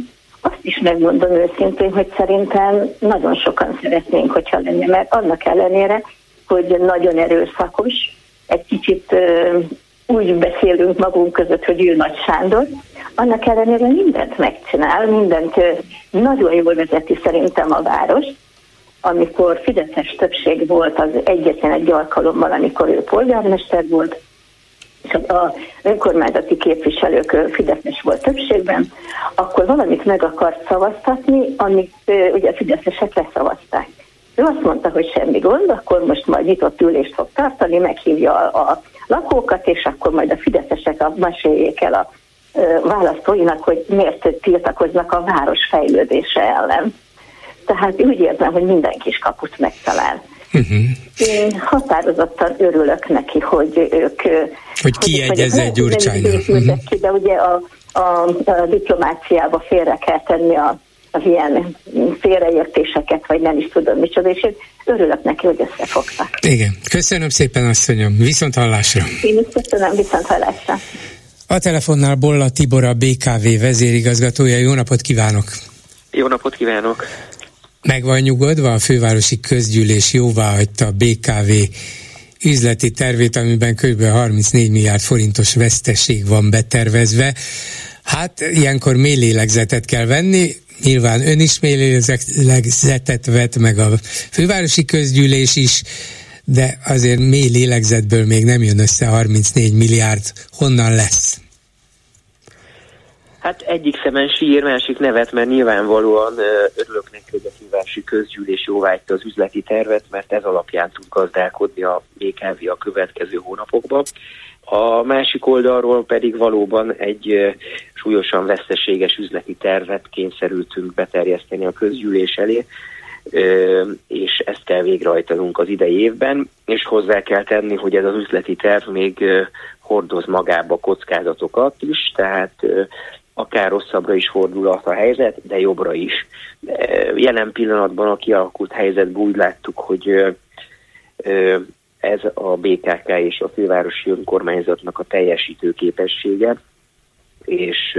Azt is megmondom őszintén, hogy szerintem nagyon sokan szeretnénk, hogyha lenne, mert annak ellenére, hogy nagyon erőszakos, egy kicsit úgy beszélünk magunk között, hogy ő Nagy Sándor, annak ellenére mindent megcsinál, mindent nagyon jól vezeti szerintem a város, amikor Fideszes többség volt az egyetlen egy alkalommal, amikor ő polgármester volt, a önkormányzati képviselők Fideszes volt többségben, akkor valamit meg akart szavaztatni, amit ugye a Fideszesek leszavazták. Ő azt mondta, hogy semmi gond, akkor most majd nyitott ülést fog tartani, meghívja a, a lakókat, és akkor majd a fideszesek a meséljék el a választóinak, hogy miért tiltakoznak a város fejlődése ellen. Tehát úgy érzem, hogy minden kis kaput megtalál. Uh-huh. Én határozottan örülök neki, hogy ők... Hogy kiegyezze egy Gyurcsányon. Uh-huh. De ugye a, a, a diplomáciába félre kell tenni a az ilyen félreértéseket, vagy nem is tudom micsoda, és én örülök neki, hogy összefogtak. Igen, köszönöm szépen, asszonyom, viszont hallásra. Én is köszönöm, viszont hallásra. A telefonnál Bolla Tibor, a BKV vezérigazgatója. Jó napot kívánok! Jó napot kívánok! Meg van nyugodva, a fővárosi közgyűlés jóvá hagyta a BKV üzleti tervét, amiben kb. 34 milliárd forintos veszteség van betervezve. Hát ilyenkor mély lélegzetet kell venni, nyilván ön is mély lélegzetet vett, meg a fővárosi közgyűlés is, de azért mély lélegzetből még nem jön össze 34 milliárd. Honnan lesz? Hát egyik szemen sír, másik nevet, mert nyilvánvalóan örülök neki, hogy a fővárosi közgyűlés jóvágyta az üzleti tervet, mert ez alapján tud gazdálkodni a BKV a következő hónapokban. A másik oldalról pedig valóban egy súlyosan veszteséges üzleti tervet kényszerültünk beterjeszteni a közgyűlés elé, és ezt kell végrehajtanunk az idei évben, és hozzá kell tenni, hogy ez az üzleti terv még hordoz magába kockázatokat is, tehát akár rosszabbra is fordulhat a helyzet, de jobbra is. Jelen pillanatban a kialakult helyzetben úgy láttuk, hogy ez a BKK és a fővárosi önkormányzatnak a teljesítő képessége, és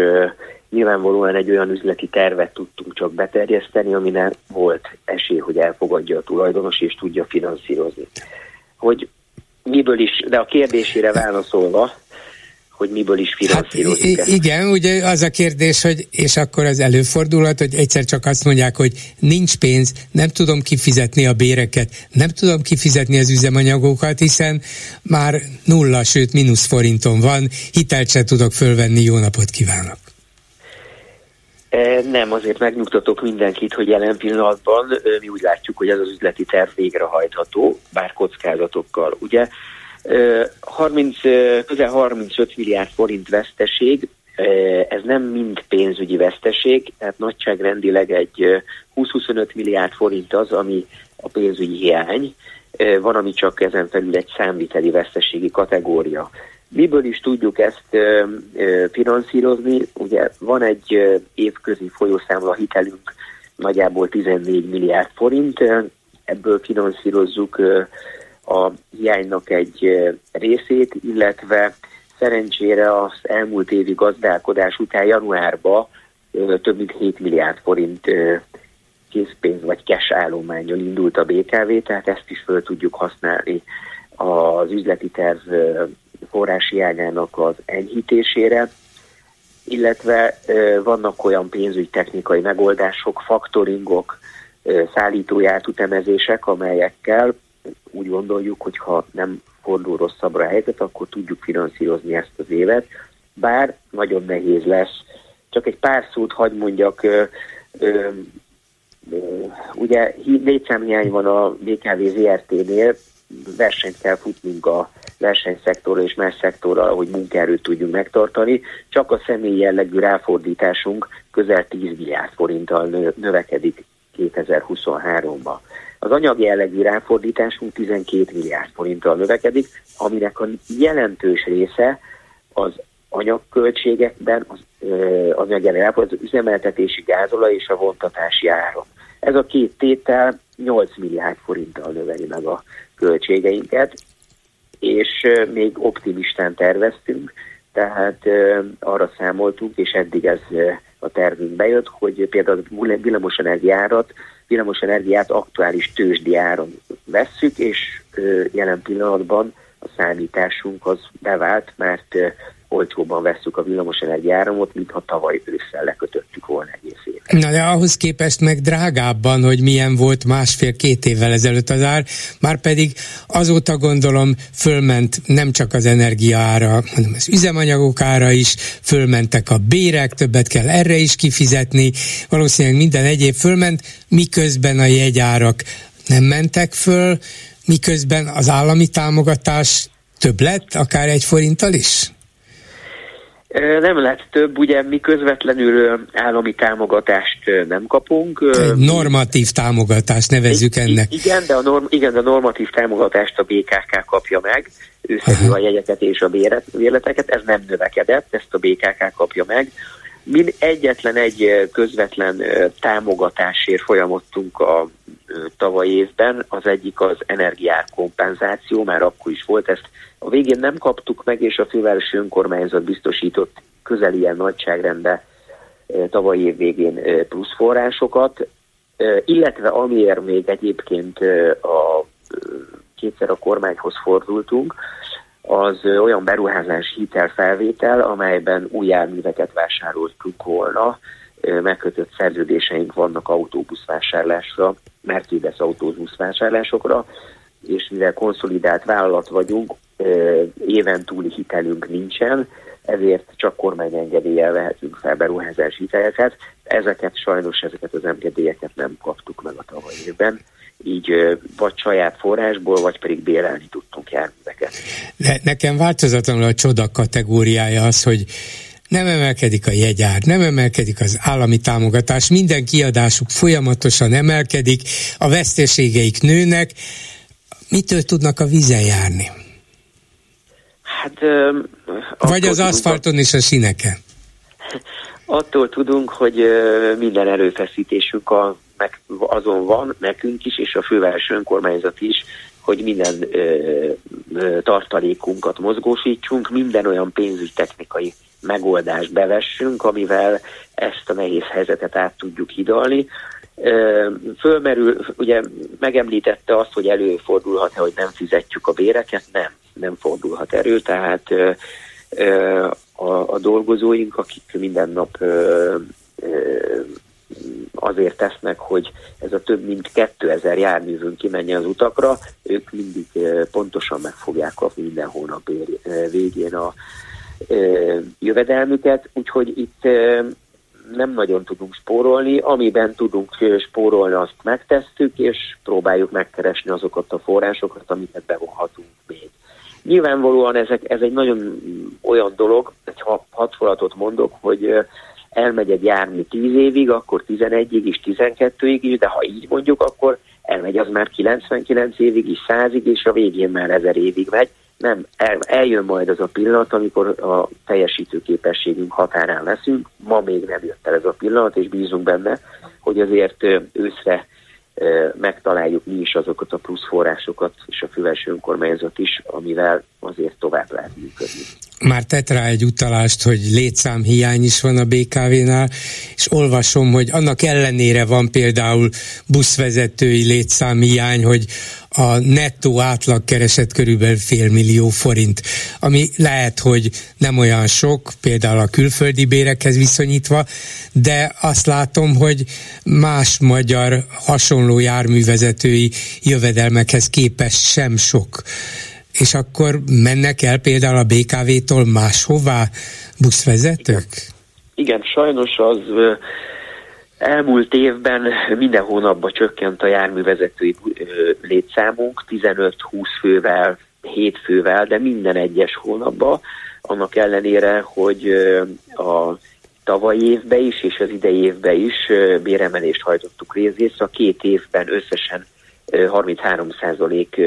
nyilvánvalóan egy olyan üzleti tervet tudtunk csak beterjeszteni, aminek volt esély, hogy elfogadja a tulajdonos és tudja finanszírozni. Hogy miből is, de a kérdésére válaszolva, hogy miből is finanszírozik hát, Igen, ugye az a kérdés, hogy és akkor az előfordulhat, hogy egyszer csak azt mondják, hogy nincs pénz, nem tudom kifizetni a béreket, nem tudom kifizetni az üzemanyagokat, hiszen már nulla, sőt mínusz forinton van, hitelt se tudok fölvenni, jó napot kívánok! E, nem, azért megnyugtatok mindenkit, hogy jelen pillanatban mi úgy látjuk, hogy ez az üzleti terv végrehajtható, bár kockázatokkal. Ugye 30, közel 35 milliárd forint veszteség, ez nem mind pénzügyi veszteség, tehát nagyságrendileg egy 20-25 milliárd forint az, ami a pénzügyi hiány, van, ami csak ezen felül egy számviteli veszteségi kategória. Miből is tudjuk ezt finanszírozni? Ugye van egy évközi folyószámla hitelünk, nagyjából 14 milliárd forint, ebből finanszírozzuk a hiánynak egy részét, illetve szerencsére az elmúlt évi gazdálkodás után januárban több mint 7 milliárd forint készpénz vagy cash állományjal indult a BKV, tehát ezt is föl tudjuk használni az üzleti terv forrási ágának az enyhítésére, illetve vannak olyan pénzügytechnikai megoldások, faktoringok, szállítói átutemezések, amelyekkel úgy gondoljuk, hogy ha nem fordul rosszabbra a helyzet, akkor tudjuk finanszírozni ezt az évet, bár nagyon nehéz lesz. Csak egy pár szót hagyd mondjak, ö, ö, ö, ugye létszámhiány van a BKV ZRT-nél, versenyt kell futnunk a versenyszektorra és más szektorral, hogy munkaerőt tudjunk megtartani. Csak a személy jellegű ráfordításunk közel 10 milliárd forinttal növekedik 2023-ban. Az anyagi jellegű ráfordításunk 12 milliárd forinttal növekedik, aminek a jelentős része az anyagköltségekben, az, az anyagi az üzemeltetési gázola és a vontatási áron. Ez a két tétel 8 milliárd forinttal növeli meg a költségeinket, és még optimistán terveztünk, tehát arra számoltunk, és eddig ez a tervünk bejött, hogy például a villamosenergiárat villamos energiát aktuális tőzsdi áron vesszük, és jelen pillanatban a számításunk az bevált, mert olcsóban vesszük a villamosenergia áramot, mintha tavaly ősszel lekötöttük volna egész évet. Na de ahhoz képest meg drágábban, hogy milyen volt másfél-két évvel ezelőtt az ár, már pedig azóta gondolom fölment nem csak az energia ára, hanem az üzemanyagok ára is, fölmentek a bérek, többet kell erre is kifizetni, valószínűleg minden egyéb fölment, miközben a jegyárak nem mentek föl, miközben az állami támogatás több lett, akár egy forinttal is? Nem lett több, ugye mi közvetlenül állami támogatást nem kapunk. Normatív támogatást nevezzük ennek. Igen, de a, norm, igen, de a normatív támogatást a BKK kapja meg, ő a jegyeket és a bérleteket, ez nem növekedett, ezt a BKK kapja meg. Mi egyetlen egy közvetlen támogatásért folyamodtunk a tavaly évben, az egyik az energiár kompenzáció, már akkor is volt, ezt a végén nem kaptuk meg, és a fővárosi önkormányzat biztosított közel ilyen nagyságrendbe tavaly év végén plusz forrásokat, illetve amiért még egyébként a kétszer a kormányhoz fordultunk, az olyan beruházás hitelfelvétel, amelyben új járműveket vásároltunk volna, megkötött szerződéseink vannak autóbuszvásárlásra, Mercedes autóbuszvásárlásokra, és mivel konszolidált vállalat vagyunk, éven túli hitelünk nincsen, ezért csak kormányengedéllyel vehetünk fel beruházási hiteleket. Ezeket sajnos, ezeket az engedélyeket nem kaptuk meg a tavaly évben így vagy saját forrásból, vagy pedig bérelni tudtunk járműveket. De nekem változatlanul a csoda kategóriája az, hogy nem emelkedik a jegyár, nem emelkedik az állami támogatás, minden kiadásuk folyamatosan emelkedik, a veszteségeik nőnek. Mitől tudnak a vízen járni? Hát, Vagy az aszfalton és a sineken? Attól tudunk, hogy minden erőfeszítésünk a meg azon van nekünk is, és a főváros önkormányzat is, hogy minden ö, ö, tartalékunkat mozgósítsunk, minden olyan pénzügytechnikai megoldást bevessünk, amivel ezt a nehéz helyzetet át tudjuk hidalni. Ö, fölmerül, ugye megemlítette azt, hogy előfordulhat-e, hogy nem fizetjük a béreket, nem, nem fordulhat elő, tehát ö, ö, a, a dolgozóink, akik minden nap ö, ö, azért tesznek, hogy ez a több mint 2000 járművünk kimenjen az utakra, ők mindig pontosan meg fogják kapni minden hónap végén a jövedelmüket, úgyhogy itt nem nagyon tudunk spórolni, amiben tudunk spórolni, azt megtesszük, és próbáljuk megkeresni azokat a forrásokat, amiket bevonhatunk még. Nyilvánvalóan ezek, ez egy nagyon olyan dolog, egy hatfolatot mondok, hogy elmegy egy jármű 10 évig, akkor 11-ig is, 12-ig is, de ha így mondjuk, akkor elmegy az már 99 évig is, 100-ig, és a végén már 1000 évig megy. Nem, el, eljön majd az a pillanat, amikor a teljesítő képességünk határán leszünk. Ma még nem jött el ez a pillanat, és bízunk benne, hogy azért őszre megtaláljuk mi is azokat a plusz forrásokat, és a fővárosi önkormányzat is, amivel azért tovább lehet működni. Már tett rá egy utalást, hogy létszámhiány is van a BKV-nál, és olvasom, hogy annak ellenére van például buszvezetői létszámhiány, hogy a nettó átlag keresett körülbelül fél millió forint, ami lehet, hogy nem olyan sok, például a külföldi bérekhez viszonyítva, de azt látom, hogy más magyar hasonló járművezetői jövedelmekhez képest sem sok. És akkor mennek el például a BKV-tól máshová buszvezetők? Igen, sajnos az Elmúlt évben minden hónapban csökkent a járművezetői létszámunk 15-20 fővel, 7 fővel, de minden egyes hónapban, annak ellenére, hogy a tavaly évben is és az idei évben is béremelést hajtottuk részészre. A két évben összesen 33 százalék,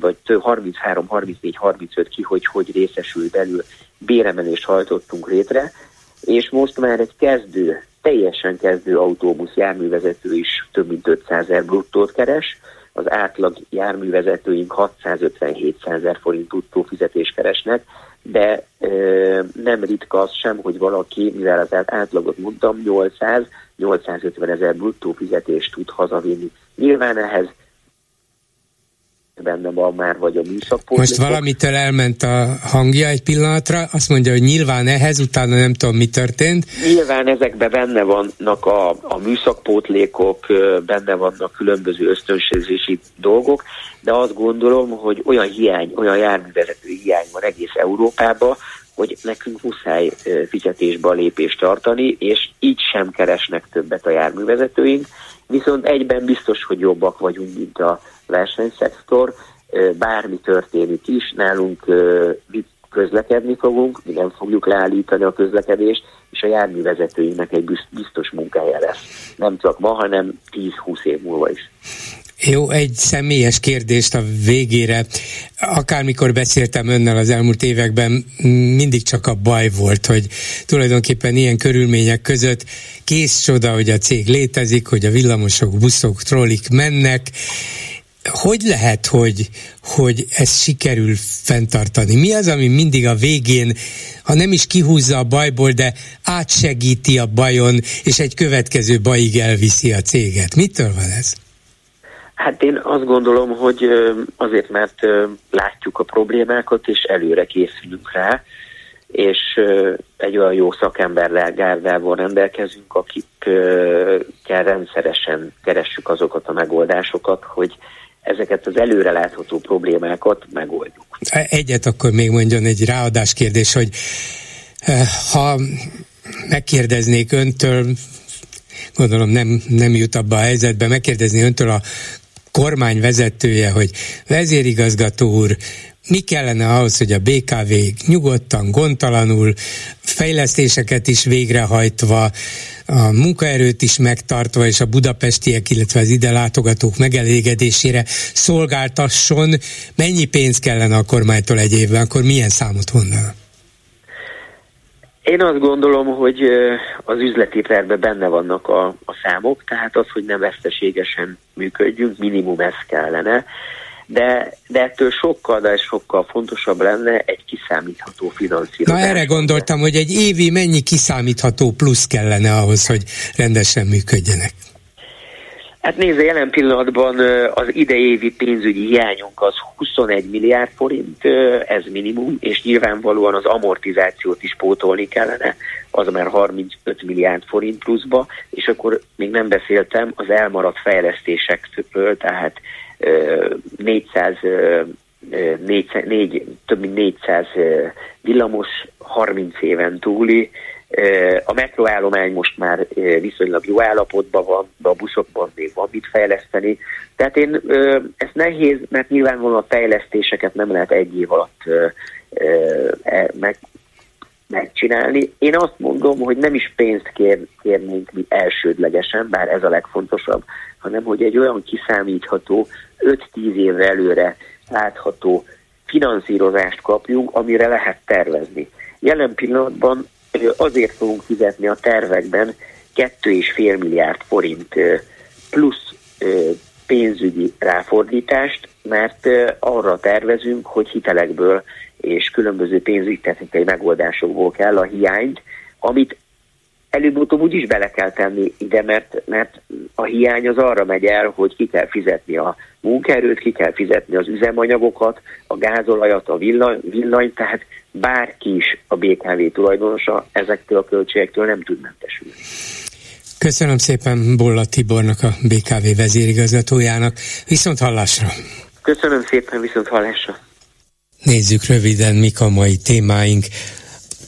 vagy 33, 34, 35 ki, hogy hogy részesül belül. Béremelést hajtottunk létre, és most már egy kezdő teljesen kezdő autóbusz járművezető is több mint 500 ezer bruttót keres, az átlag járművezetőink 657 ezer forint bruttó fizetés keresnek, de ö, nem ritka az sem, hogy valaki, mivel az átlagot mondtam, 800-850 ezer bruttó fizetést tud hazavinni. Nyilván ehhez benne van már, vagy a műszakpótlékok. Most valamitől elment a hangja egy pillanatra, azt mondja, hogy nyilván ehhez, utána nem tudom, mi történt. Nyilván ezekben benne vannak a, a műszakpótlékok, benne vannak különböző ösztönsézési dolgok, de azt gondolom, hogy olyan hiány, olyan járművezető hiány van egész Európában, hogy nekünk muszáj fizetésbe a lépést tartani, és így sem keresnek többet a járművezetőink, viszont egyben biztos, hogy jobbak vagyunk, mint a versenyszektor, bármi történik is, nálunk közlekedni fogunk, mi nem fogjuk leállítani a közlekedést, és a járművezetőinknek egy biztos munkája lesz. Nem csak ma, hanem 10-20 év múlva is. Jó, egy személyes kérdést a végére. Akármikor beszéltem önnel az elmúlt években, mindig csak a baj volt, hogy tulajdonképpen ilyen körülmények között kész csoda, hogy a cég létezik, hogy a villamosok, buszok, trollik mennek, hogy lehet, hogy, hogy ezt sikerül fenntartani? Mi az, ami mindig a végén, ha nem is kihúzza a bajból, de átsegíti a bajon, és egy következő bajig elviszi a céget? Mitől van ez? Hát én azt gondolom, hogy azért, mert látjuk a problémákat, és előre készülünk rá, és egy olyan jó szakember gárdával rendelkezünk, akikkel rendszeresen keressük azokat a megoldásokat, hogy ezeket az előrelátható problémákat megoldjuk. Egyet akkor még mondjon egy ráadás kérdés, hogy ha megkérdeznék öntől, gondolom nem, nem jut abba a helyzetbe, megkérdezni öntől a kormány vezetője, hogy vezérigazgató úr, mi kellene ahhoz, hogy a BKV nyugodtan, gondtalanul, fejlesztéseket is végrehajtva, a munkaerőt is megtartva, és a budapestiek, illetve az ide látogatók megelégedésére szolgáltasson, mennyi pénz kellene a kormánytól egy évben, akkor milyen számot mondanak? Én azt gondolom, hogy az üzleti tervben benne vannak a, a számok, tehát az, hogy nem veszteségesen működjünk, minimum ez kellene, de, de ettől sokkal, de sokkal fontosabb lenne egy kiszámítható finanszírozás. Na erre gondoltam, hogy egy évi mennyi kiszámítható plusz kellene ahhoz, hogy rendesen működjenek. Hát nézze, jelen pillanatban az idejévi pénzügyi hiányunk az 21 milliárd forint, ez minimum, és nyilvánvalóan az amortizációt is pótolni kellene, az már 35 milliárd forint pluszba, és akkor még nem beszéltem az elmaradt fejlesztésekről, tehát 400 4, 4, több mint 400 villamos, 30 éven túli, a metróállomány most már viszonylag jó állapotban van, de a buszokban még van mit fejleszteni. Tehát én, ez nehéz, mert nyilvánvalóan a fejlesztéseket nem lehet egy év alatt e, meg, megcsinálni. Én azt mondom, hogy nem is pénzt kér, kérnénk mi elsődlegesen, bár ez a legfontosabb, hanem hogy egy olyan kiszámítható, 5-10 évre előre látható finanszírozást kapjunk, amire lehet tervezni. Jelen pillanatban azért fogunk fizetni a tervekben 2,5 milliárd forint plusz pénzügyi ráfordítást, mert arra tervezünk, hogy hitelekből és különböző pénzügyi technikai megoldásokból kell a hiányt, amit előbb-utóbb úgy is bele kell tenni ide, mert, mert a hiány az arra megy el, hogy ki kell fizetni a munkaerőt, ki kell fizetni az üzemanyagokat, a gázolajat, a villany, villany tehát bárki is a BKV tulajdonosa ezektől a költségektől nem tud mentesülni. Köszönöm szépen Bolla Tibornak, a BKV vezérigazgatójának. Viszont hallásra! Köszönöm szépen, viszont hallásra! Nézzük röviden, mik a mai témáink.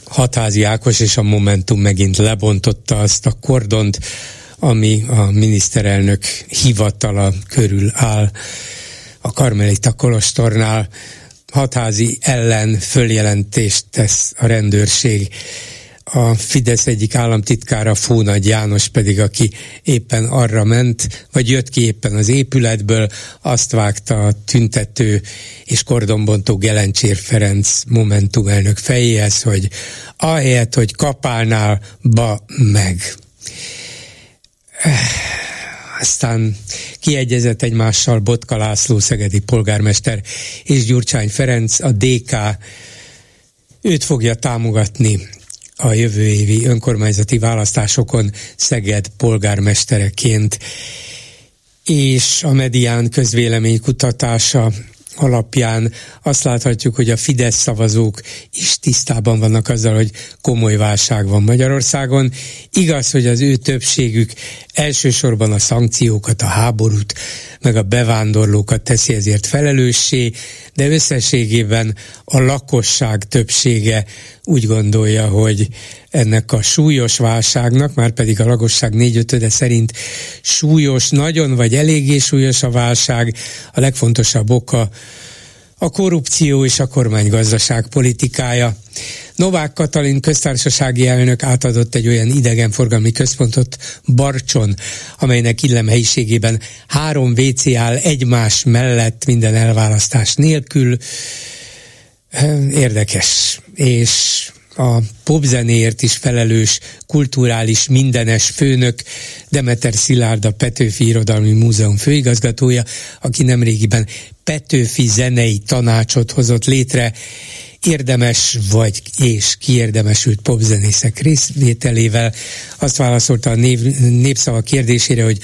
Hatházi Ákos és a Momentum megint lebontotta azt a kordont, ami a miniszterelnök hivatala körül áll a Karmelita Kolostornál. Hatházi ellen följelentést tesz a rendőrség a Fidesz egyik államtitkára Fónagy János pedig, aki éppen arra ment, vagy jött ki éppen az épületből, azt vágta a tüntető és kordonbontó Gelencsér Ferenc Momentum elnök fejéhez, hogy ahelyett, hogy kapálnál, ba meg. Aztán kiegyezett egymással Botka László, szegedi polgármester és Gyurcsány Ferenc, a DK őt fogja támogatni a jövő évi önkormányzati választásokon Szeged polgármestereként, és a medián közvélemény kutatása alapján azt láthatjuk, hogy a Fidesz szavazók is tisztában vannak azzal, hogy komoly válság van Magyarországon. Igaz, hogy az ő többségük elsősorban a szankciókat, a háborút, meg a bevándorlókat teszi ezért felelőssé, de összességében a lakosság többsége úgy gondolja, hogy ennek a súlyos válságnak, már pedig a lakosság négyötöde szerint súlyos, nagyon vagy eléggé súlyos a válság, a legfontosabb oka a korrupció és a kormánygazdaság politikája. Novák Katalin köztársasági elnök átadott egy olyan idegenforgalmi központot Barcson, amelynek illemhelyiségében három WC áll egymás mellett minden elválasztás nélkül. Érdekes, és a popzenéért is felelős kulturális mindenes főnök, Demeter Szilárd a Petőfi Irodalmi Múzeum főigazgatója, aki nemrégiben Petőfi zenei tanácsot hozott létre, érdemes vagy és kiérdemesült popzenészek részvételével. Azt válaszolta a név, népszava kérdésére, hogy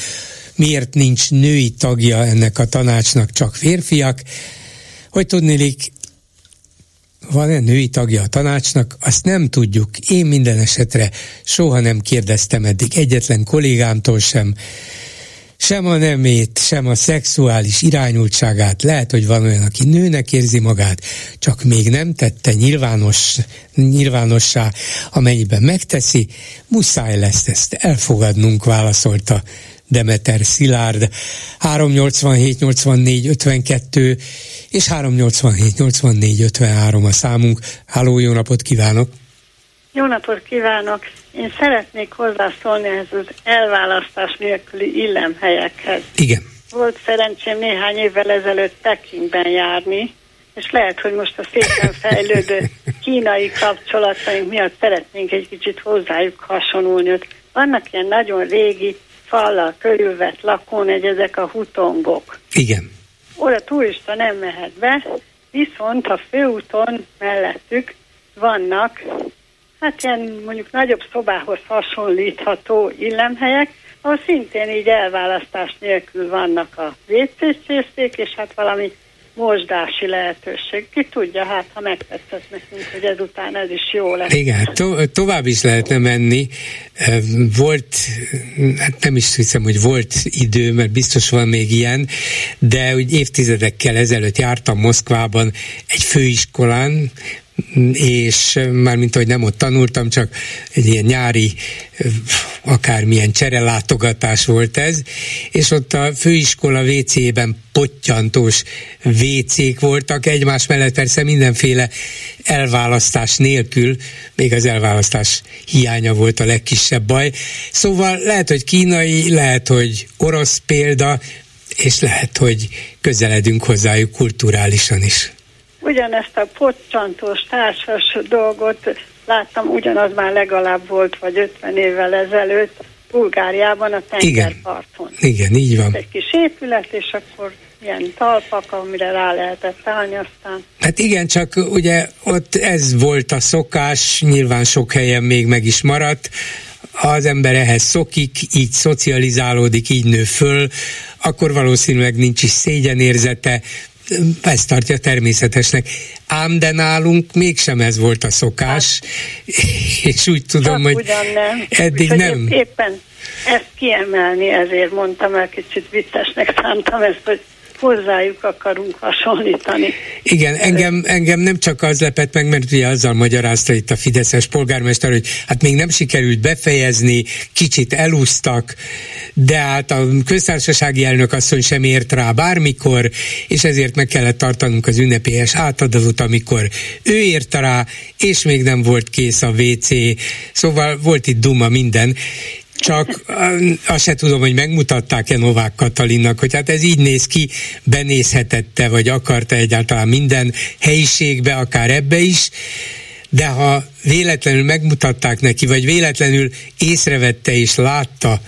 miért nincs női tagja ennek a tanácsnak, csak férfiak. Hogy tudnélik, van-e női tagja a tanácsnak, azt nem tudjuk. Én minden esetre soha nem kérdeztem eddig egyetlen kollégámtól sem, sem a nemét, sem a szexuális irányultságát. Lehet, hogy van olyan, aki nőnek érzi magát, csak még nem tette nyilvános, nyilvánossá, amennyiben megteszi, muszáj lesz ezt elfogadnunk, válaszolta Demeter Szilárd. 387 84 52 és 387 84 53 a számunk. Háló, jó napot kívánok! Jó napot kívánok! Én szeretnék hozzászólni ehhez az elválasztás nélküli illemhelyekhez. Igen. Volt szerencsém néhány évvel ezelőtt Pekingben járni, és lehet, hogy most a szépen fejlődő kínai kapcsolataink miatt szeretnénk egy kicsit hozzájuk hasonulni. Vannak ilyen nagyon régi, fallal körülvett lakónegy, ezek a hutongok. Igen. Oda turista nem mehet be, viszont a főúton mellettük vannak hát ilyen mondjuk nagyobb szobához hasonlítható illemhelyek, ahol szintén így elválasztás nélkül vannak a WC és hát valami mosdási lehetőség. Ki tudja, hát ha megtetszett nekünk, hogy ezután ez is jó lesz. Igen, to- tovább is lehetne menni. Volt, hát nem is hiszem, hogy volt idő, mert biztos van még ilyen, de úgy évtizedekkel ezelőtt jártam Moszkvában egy főiskolán, és mint hogy nem ott tanultam, csak egy ilyen nyári akármilyen cserelátogatás volt ez, és ott a főiskola WC-ben pottyantós WC-k voltak, egymás mellett persze mindenféle elválasztás nélkül, még az elválasztás hiánya volt a legkisebb baj. Szóval lehet, hogy kínai, lehet, hogy orosz példa, és lehet, hogy közeledünk hozzájuk kulturálisan is ugyanezt a potcsantós társas dolgot láttam, ugyanaz már legalább volt, vagy 50 évvel ezelőtt, Bulgáriában a tengerparton. Igen, Igen így van. Egy kis épület, és akkor ilyen talpak, amire rá lehetett állni aztán. Hát igen, csak ugye ott ez volt a szokás, nyilván sok helyen még meg is maradt, az ember ehhez szokik, így szocializálódik, így nő föl, akkor valószínűleg nincs is szégyenérzete, ezt tartja természetesnek. Ám de nálunk mégsem ez volt a szokás, hát, és úgy tudom, hogy nem. eddig Úgy, nem. Éppen ezt kiemelni, ezért mondtam el, kicsit viccesnek szántam ezt, hogy hozzájuk akarunk hasonlítani. Igen, engem, engem nem csak az lepett meg, mert ugye azzal magyarázta itt a Fideszes polgármester, hogy hát még nem sikerült befejezni, kicsit elúsztak, de hát a köztársasági elnök asszony sem ért rá bármikor, és ezért meg kellett tartanunk az ünnepélyes átadatot, amikor ő ért rá, és még nem volt kész a WC, szóval volt itt duma minden, csak azt se tudom, hogy megmutatták-e Novák Katalinnak, hogy hát ez így néz ki, benézhetette, vagy akarta egyáltalán minden helyiségbe, akár ebbe is, de ha véletlenül megmutatták neki, vagy véletlenül észrevette és látta,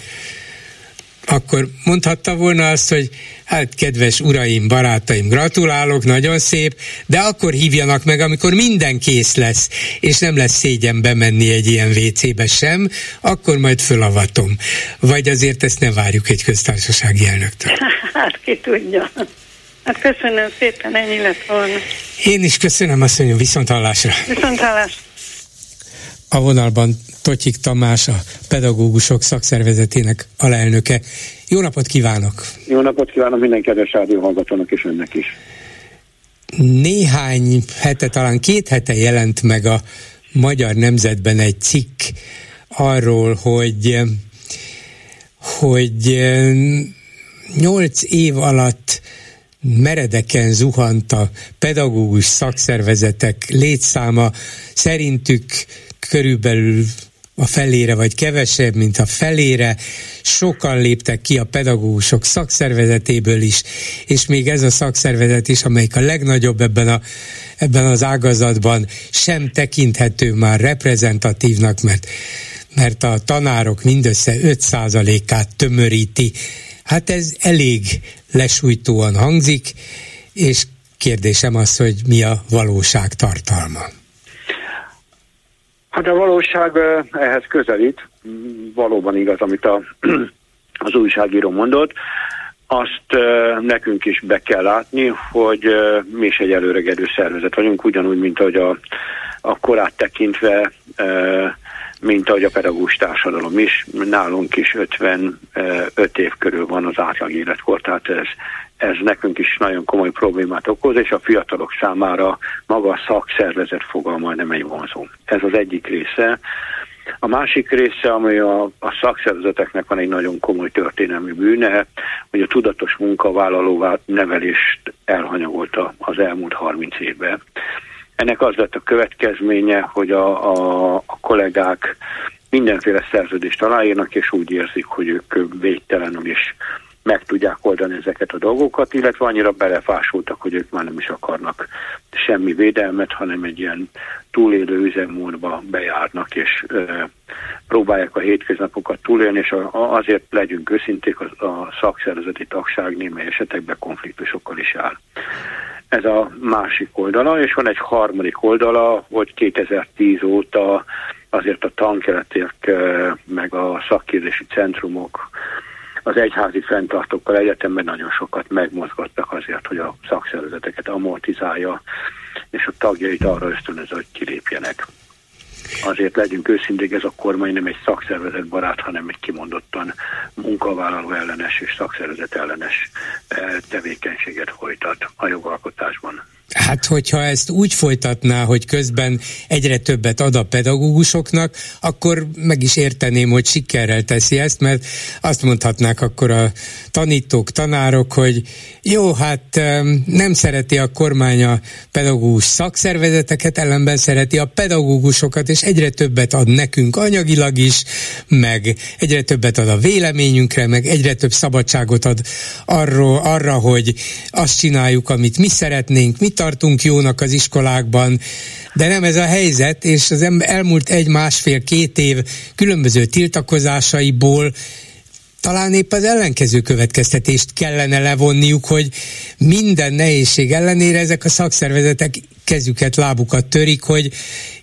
akkor mondhatta volna azt, hogy hát kedves uraim, barátaim, gratulálok, nagyon szép, de akkor hívjanak meg, amikor minden kész lesz, és nem lesz szégyen bemenni egy ilyen WC-be sem, akkor majd fölavatom. Vagy azért ezt ne várjuk egy köztársasági elnöktől. Hát ki tudja. Hát köszönöm szépen, ennyi lett volna. Én is köszönöm, azt mondjam, viszont hallásra. Viszont hallásra. A vonalban Totyik Tamás, a pedagógusok szakszervezetének alelnöke. Jó napot kívánok! Jó napot kívánok minden kedves hallgatónak és önnek is. Néhány hete, talán két hete jelent meg a Magyar Nemzetben egy cikk arról, hogy hogy nyolc év alatt meredeken zuhant a pedagógus szakszervezetek létszáma, szerintük körülbelül a felére, vagy kevesebb, mint a felére. Sokan léptek ki a pedagógusok szakszervezetéből is, és még ez a szakszervezet is, amelyik a legnagyobb ebben, a, ebben az ágazatban, sem tekinthető már reprezentatívnak, mert mert a tanárok mindössze 5%-át tömöríti. Hát ez elég lesújtóan hangzik, és kérdésem az, hogy mi a valóság tartalma. Hát a valóság ehhez közelít. Valóban igaz, amit a, az újságíró mondott. Azt nekünk is be kell látni, hogy mi is egy előregedő szervezet vagyunk, ugyanúgy, mint ahogy a, a korát tekintve mint ahogy a pedagógus társadalom is. Nálunk is 55 év körül van az átlag életkor, tehát ez, ez nekünk is nagyon komoly problémát okoz, és a fiatalok számára maga a szakszervezet fogalma nem egy vonzó. Ez az egyik része. A másik része, ami a, a szakszervezeteknek van egy nagyon komoly történelmi bűne, hogy a tudatos munkavállalóvá nevelést elhanyagolta az elmúlt 30 évben. Ennek az lett a következménye, hogy a, a, a kollégák mindenféle szerződést aláírnak, és úgy érzik, hogy ők végtelenül is meg tudják oldani ezeket a dolgokat, illetve annyira belefásultak, hogy ők már nem is akarnak semmi védelmet, hanem egy ilyen túlélő üzemmódba bejárnak, és ö, próbálják a hétköznapokat túlélni, és a, azért legyünk őszinték, a, a szakszervezeti tagság némely esetekben konfliktusokkal is áll. Ez a másik oldala, és van egy harmadik oldala, hogy 2010 óta azért a tankeletek meg a szakképzési centrumok az egyházi fenntartókkal egyetemben nagyon sokat megmozgattak azért, hogy a szakszervezeteket amortizálja, és a tagjait arra ösztönöző, hogy kilépjenek. Azért legyünk őszinték, ez a kormány nem egy szakszervezet barát, hanem egy kimondottan munkavállaló ellenes és szakszervezet ellenes eh, tevékenységet folytat a jogalkotásban. Hát, hogyha ezt úgy folytatná, hogy közben egyre többet ad a pedagógusoknak, akkor meg is érteném, hogy sikerrel teszi ezt, mert azt mondhatnák akkor a tanítók, tanárok, hogy jó, hát nem szereti a kormány a pedagógus szakszervezeteket, ellenben szereti a pedagógusokat, és egyre többet ad nekünk anyagilag is, meg egyre többet ad a véleményünkre, meg egyre több szabadságot ad arról, arra, hogy azt csináljuk, amit mi szeretnénk, mit tartunk jónak az iskolákban, de nem ez a helyzet, és az elmúlt egy, másfél, két év különböző tiltakozásaiból talán épp az ellenkező következtetést kellene levonniuk, hogy minden nehézség ellenére ezek a szakszervezetek kezüket, lábukat törik, hogy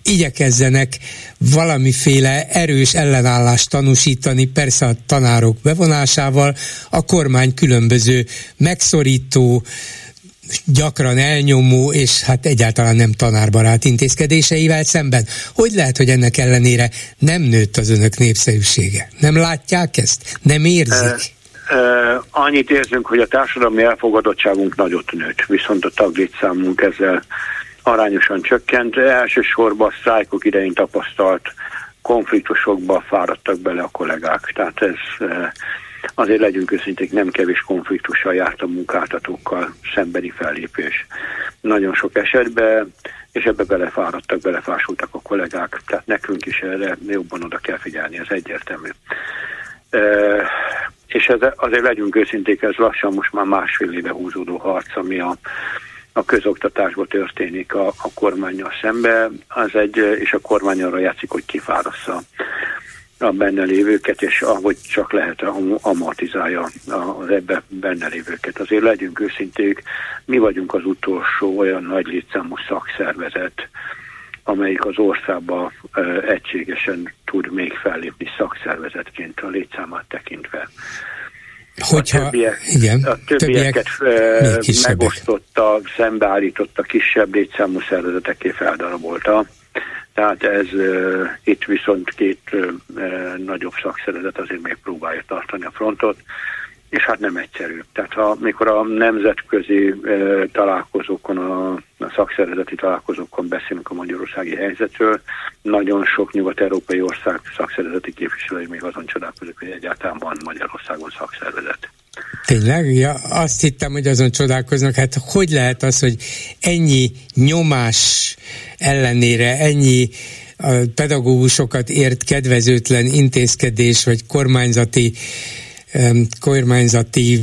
igyekezzenek valamiféle erős ellenállást tanúsítani, persze a tanárok bevonásával, a kormány különböző megszorító, gyakran elnyomó és hát egyáltalán nem tanárbarát intézkedéseivel szemben. Hogy lehet, hogy ennek ellenére nem nőtt az önök népszerűsége? Nem látják ezt? Nem érzik? Uh, annyit érzünk, hogy a társadalmi elfogadottságunk nagyot nőtt, viszont a taglétszámunk ezzel arányosan csökkent. Elsősorban a sztrájkok idején tapasztalt konfliktusokba fáradtak bele a kollégák. Tehát ez uh, azért legyünk őszinték, nem kevés konfliktussal járt a munkáltatókkal szembeni fellépés. Nagyon sok esetben, és ebbe belefáradtak, belefásultak a kollégák, tehát nekünk is erre jobban oda kell figyelni, ez egyértelmű. E, és ez, azért legyünk őszinték, ez lassan most már másfél éve húzódó harc, ami a, a közoktatásban történik a, a kormányjal szembe, az egy, és a kormány arra játszik, hogy kifárassza a benne lévőket, és ahogy csak lehet amortizálja az ebbe benne lévőket. Azért legyünk őszinték, mi vagyunk az utolsó olyan nagy létszámú szakszervezet, amelyik az országba egységesen tud még fellépni szakszervezetként a létszámát tekintve. Hogyha, a többiek, igen, a többieket többiek megosztotta, szembeállította kisebb létszámú szervezeteké feldarabolta tehát ez itt viszont két nagyobb szakszervezet azért még próbálja tartani a frontot, és hát nem egyszerű. Tehát ha, mikor a nemzetközi találkozókon, a, a szakszervezeti találkozókon beszélünk a magyarországi helyzetről, nagyon sok nyugat-európai ország szakszervezeti képviselői még azon csodálkozik, hogy egyáltalán van Magyarországon szakszervezet. Tényleg? Ja, azt hittem, hogy azon csodálkoznak, hát hogy lehet az, hogy ennyi nyomás ellenére, ennyi a pedagógusokat ért kedvezőtlen intézkedés, vagy kormányzati kormányzati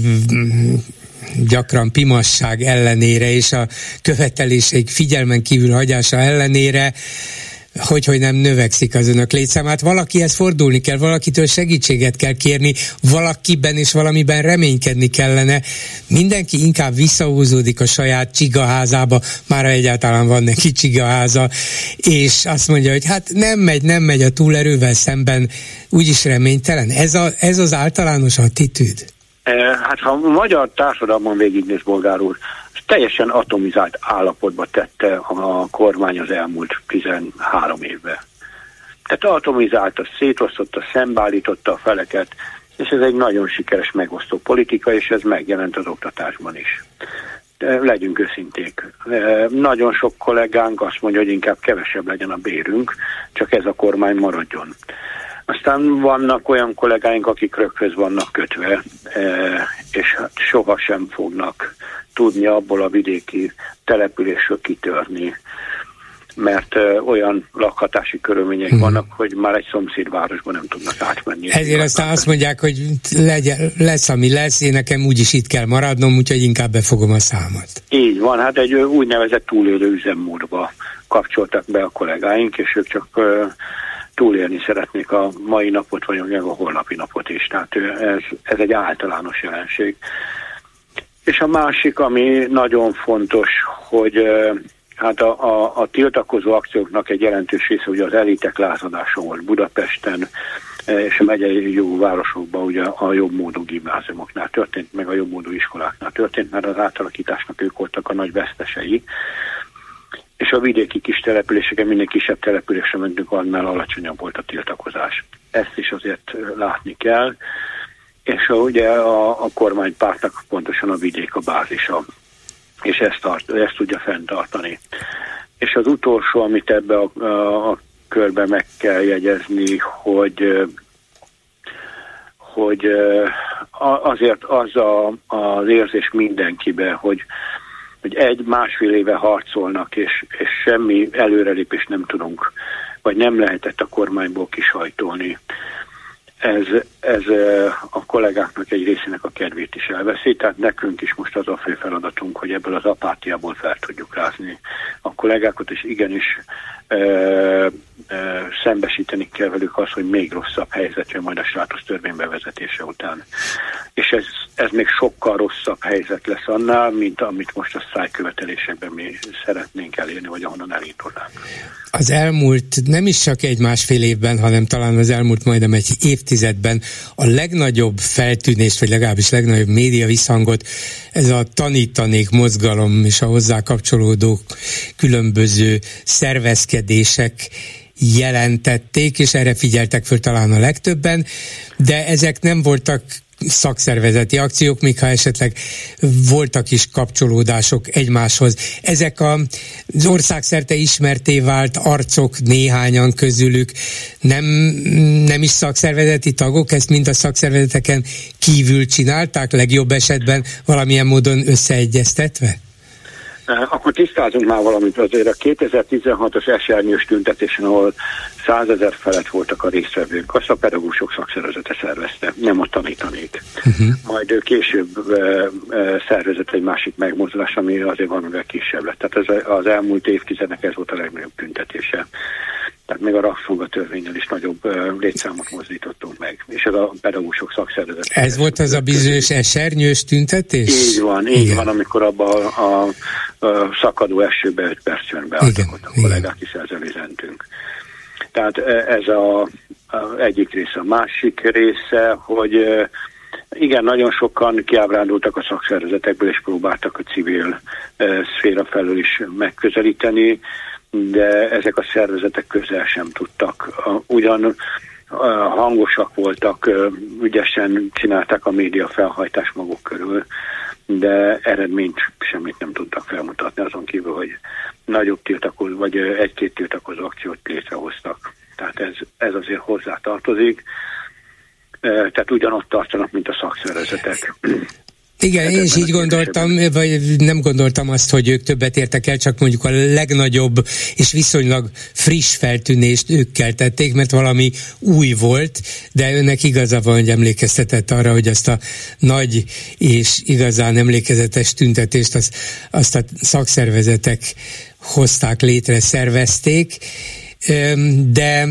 gyakran pimasság ellenére és a követelések figyelmen kívül hagyása ellenére hogy, hogy nem növekszik az önök létszámát. Valakihez fordulni kell, valakitől segítséget kell kérni, valakiben és valamiben reménykedni kellene. Mindenki inkább visszahúzódik a saját csigaházába, már egyáltalán van neki csigaháza, és azt mondja, hogy hát nem megy, nem megy a túlerővel szemben, úgyis reménytelen. Ez, a, ez az általános attitűd? Eh, hát ha a magyar társadalmon végignéz, bolgár úr, teljesen atomizált állapotba tette a kormány az elmúlt 13 évben. Tehát atomizálta, szétosztotta, szembeállította a feleket, és ez egy nagyon sikeres megosztó politika, és ez megjelent az oktatásban is. De legyünk őszinték. E, nagyon sok kollégánk azt mondja, hogy inkább kevesebb legyen a bérünk, csak ez a kormány maradjon. Aztán vannak olyan kollégáink, akik röghöz vannak kötve, e, és hát sohasem fognak tudni abból a vidéki településről kitörni, mert olyan lakhatási körülmények hmm. vannak, hogy már egy szomszédvárosban nem tudnak átmenni. Ezért aztán azt mondják, hogy legyen, lesz, ami lesz, én nekem úgyis itt kell maradnom, úgyhogy inkább befogom a számot. Így van, hát egy úgynevezett túlélő üzemmódba kapcsoltak be a kollégáink, és ők csak túlélni szeretnék a mai napot, vagy a holnapi napot is. Tehát ez, ez egy általános jelenség. És a másik, ami nagyon fontos, hogy hát a, a, a tiltakozó akcióknak egy jelentős része ugye az elitek lázadása volt Budapesten, és a megyei jó városokban ugye a jobb módú gimnáziumoknál történt, meg a jobb módú iskoláknál történt, mert az átalakításnak ők voltak a nagy vesztesei. És a vidéki kis településeken, minél kisebb településre mentünk, annál alacsonyabb volt a tiltakozás. Ezt is azért látni kell és ugye a, a kormánypártnak pontosan a vidék a bázisa, és ezt, tart, ezt tudja fenntartani. És az utolsó, amit ebbe a, a, a körbe meg kell jegyezni, hogy hogy azért az a, az érzés mindenkibe, hogy, hogy egy másfél éve harcolnak, és, és semmi előrelépést nem tudunk, vagy nem lehetett a kormányból kisajtolni ez, ez a kollégáknak egy részének a kedvét is elveszi, tehát nekünk is most az a fő feladatunk, hogy ebből az apátiából fel tudjuk rázni a kollégákat, és igenis szembesíteni kell velük az, hogy még rosszabb helyzet jön majd a státusz törvény bevezetése után. És ez, ez még sokkal rosszabb helyzet lesz annál, mint amit most a szájkövetelésekben mi szeretnénk elérni, vagy ahonnan elindulnánk. Az elmúlt nem is csak egy másfél évben, hanem talán az elmúlt majdnem egy évtizedben a legnagyobb feltűnést, vagy legalábbis legnagyobb média visszhangot ez a tanítanék mozgalom és a hozzá kapcsolódó különböző szervezkedések jelentették, és erre figyeltek föl talán a legtöbben, de ezek nem voltak szakszervezeti akciók, még ha esetleg voltak is kapcsolódások egymáshoz. Ezek a, az országszerte ismerté vált arcok néhányan közülük nem, nem is szakszervezeti tagok, ezt mind a szakszervezeteken kívül csinálták, legjobb esetben valamilyen módon összeegyeztetve? Eh, akkor tisztázunk már valamit azért. A 2016-os esernyős tüntetésen, ahol százezer felett voltak a résztvevők, azt a pedagógusok szakszervezete szervezte, nem a tanítanék. Uh-huh. Majd később e, e, szervezett egy másik megmozdulás, ami azért valamivel kisebb lett. Tehát ez az elmúlt évtizednek ez volt a legnagyobb tüntetése. Tehát még a rabszolgatörvényel is nagyobb létszámot mozdítottunk meg, és ez a pedagógusok szakszervezet. Ez volt az a bizonyos esernyős tüntetés? Így van, így Igen. van, amikor abban a, a, a szakadó esőbe 5 perc jön be, azokat a kollégák, hiszen üzentünk. Tehát ez a, a egyik része. A másik része, hogy igen, nagyon sokan kiábrándultak a szakszervezetekből, és próbáltak a civil szféra felől is megközelíteni de ezek a szervezetek közel sem tudtak. Ugyan hangosak voltak, ügyesen csinálták a média felhajtás maguk körül, de eredményt semmit nem tudtak felmutatni, azon kívül, hogy nagyobb tiltakozó, vagy egy-két tiltakozó akciót létrehoztak. Tehát ez, ez azért hozzá tartozik. Tehát ugyanott tartanak, mint a szakszervezetek. Igen, én is így gondoltam, vagy nem gondoltam azt, hogy ők többet értek el, csak mondjuk a legnagyobb és viszonylag friss feltűnést ők keltették, mert valami új volt, de önnek igaza van, hogy emlékeztetett arra, hogy azt a nagy és igazán emlékezetes tüntetést azt, azt a szakszervezetek hozták létre, szervezték, de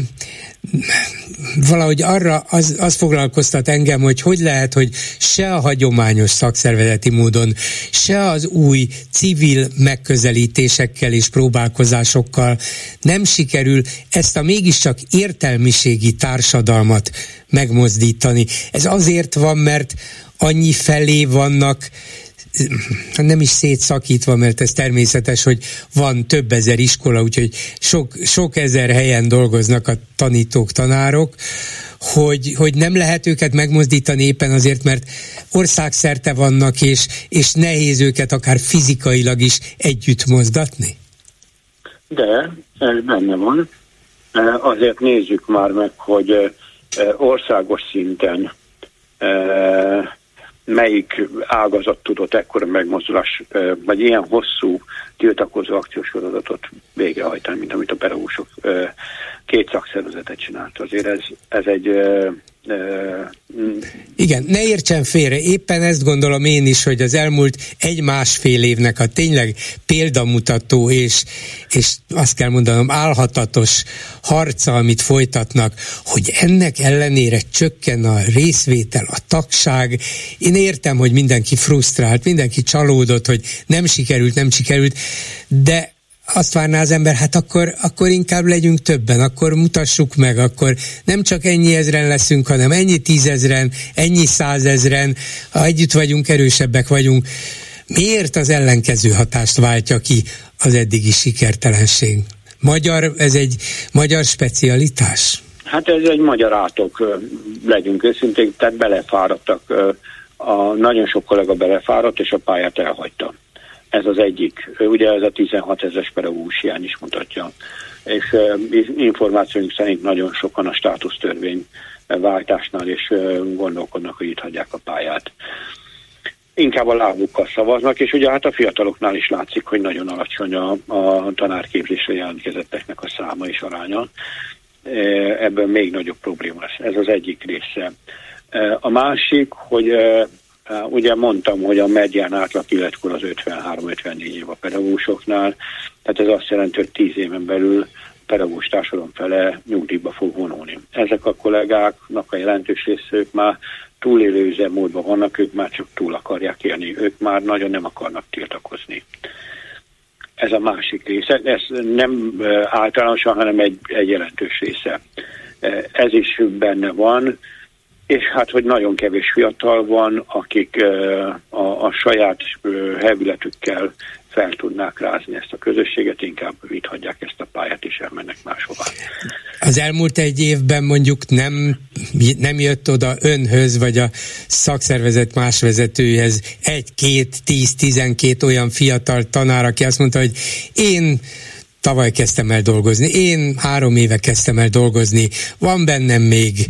valahogy arra az, az foglalkoztat engem, hogy hogy lehet, hogy se a hagyományos szakszervezeti módon, se az új civil megközelítésekkel és próbálkozásokkal nem sikerül ezt a mégiscsak értelmiségi társadalmat megmozdítani. Ez azért van, mert annyi felé vannak nem is szétszakítva, mert ez természetes, hogy van több ezer iskola, úgyhogy sok, sok ezer helyen dolgoznak a tanítók, tanárok, hogy, hogy nem lehet őket megmozdítani éppen azért, mert országszerte vannak, és, és nehéz őket akár fizikailag is együtt mozdatni? De, ez benne van. E, azért nézzük már meg, hogy e, országos szinten e, melyik ágazat tudott ekkora megmozdulás, vagy ilyen hosszú tiltakozó akciósorozatot végrehajtani, mint amit a pedagógusok két szakszervezetet csinált. Azért ez, ez egy igen, ne értsen félre, éppen ezt gondolom én is, hogy az elmúlt egy-másfél évnek a tényleg példamutató és, és azt kell mondanom álhatatos harca, amit folytatnak, hogy ennek ellenére csökken a részvétel, a tagság. Én értem, hogy mindenki frusztrált, mindenki csalódott, hogy nem sikerült, nem sikerült, de azt várná az ember, hát akkor, akkor inkább legyünk többen, akkor mutassuk meg, akkor nem csak ennyi ezren leszünk, hanem ennyi tízezren, ennyi százezren, ha együtt vagyunk, erősebbek vagyunk. Miért az ellenkező hatást váltja ki az eddigi sikertelenség? Magyar, ez egy magyar specialitás? Hát ez egy magyar átok, legyünk őszintén, tehát belefáradtak. A, nagyon sok kollega belefáradt, és a pályát elhagyta. Ez az egyik. Ugye ez a 16 ezeres pedagógus hiány is mutatja. És információink szerint nagyon sokan a státusztörvény váltásnál is gondolkodnak, hogy itt hagyják a pályát. Inkább a lábukkal szavaznak, és ugye hát a fiataloknál is látszik, hogy nagyon alacsony a, a tanárképzésre jelentkezetteknek a száma és aránya. Ebből még nagyobb probléma lesz. Ez az egyik része. A másik, hogy Ugye mondtam, hogy a medián átlag életkor az 53-54 év a pedagógusoknál, tehát ez azt jelenti, hogy 10 éven belül pedagógus társadalom fele nyugdíjba fog vonulni. Ezek a kollégáknak a jelentős részük már túlélő üzemmódban vannak, ők már csak túl akarják élni, ők már nagyon nem akarnak tiltakozni. Ez a másik része, ez nem általánosan, hanem egy, egy jelentős része. Ez is benne van, és hát, hogy nagyon kevés fiatal van, akik a, a saját hevületükkel fel tudnák rázni ezt a közösséget, inkább itt hagyják ezt a pályát, és elmennek máshová. Az elmúlt egy évben mondjuk nem, nem jött oda önhöz, vagy a szakszervezet más vezetőjéhez egy, két, tíz, tizenkét olyan fiatal tanár, aki azt mondta, hogy én tavaly kezdtem el dolgozni. Én három éve kezdtem el dolgozni. Van bennem még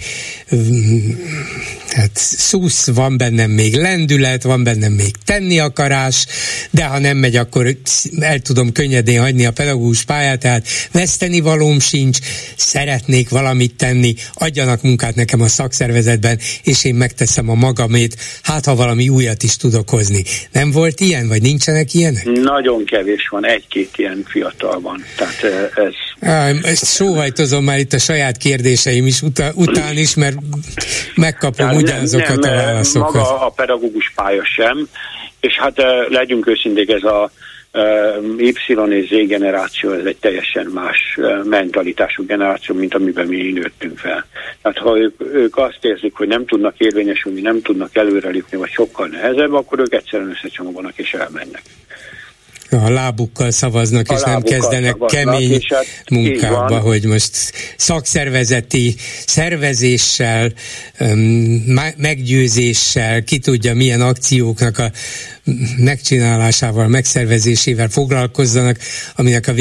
hát szusz, van bennem még lendület, van bennem még tenni akarás, de ha nem megy, akkor el tudom könnyedén hagyni a pedagógus pályát, tehát veszteni valóm sincs, szeretnék valamit tenni, adjanak munkát nekem a szakszervezetben, és én megteszem a magamét, hát ha valami újat is tudok hozni. Nem volt ilyen, vagy nincsenek ilyenek? Nagyon kevés van, egy-két ilyen fiatal van. Tehát ez... Ezt sóhajtozom már itt a saját kérdéseim is után, után is, mert megkapom Tehát ugyanazokat nem, a válaszokat. Maga a pedagógus pálya sem, és hát legyünk őszinték, ez a Y és Z generáció, ez egy teljesen más mentalitású generáció, mint amiben mi nőttünk fel. Tehát ha ők, ők azt érzik, hogy nem tudnak érvényesülni, nem tudnak előrelépni, vagy sokkal nehezebb, akkor ők egyszerűen összecsomagolnak és elmennek a lábukkal szavaznak, a és nem kezdenek szavaznak, kemény hát munkába, hogy most szakszervezeti szervezéssel, meggyőzéssel, ki tudja milyen akcióknak a megcsinálásával, megszervezésével foglalkozzanak, aminek a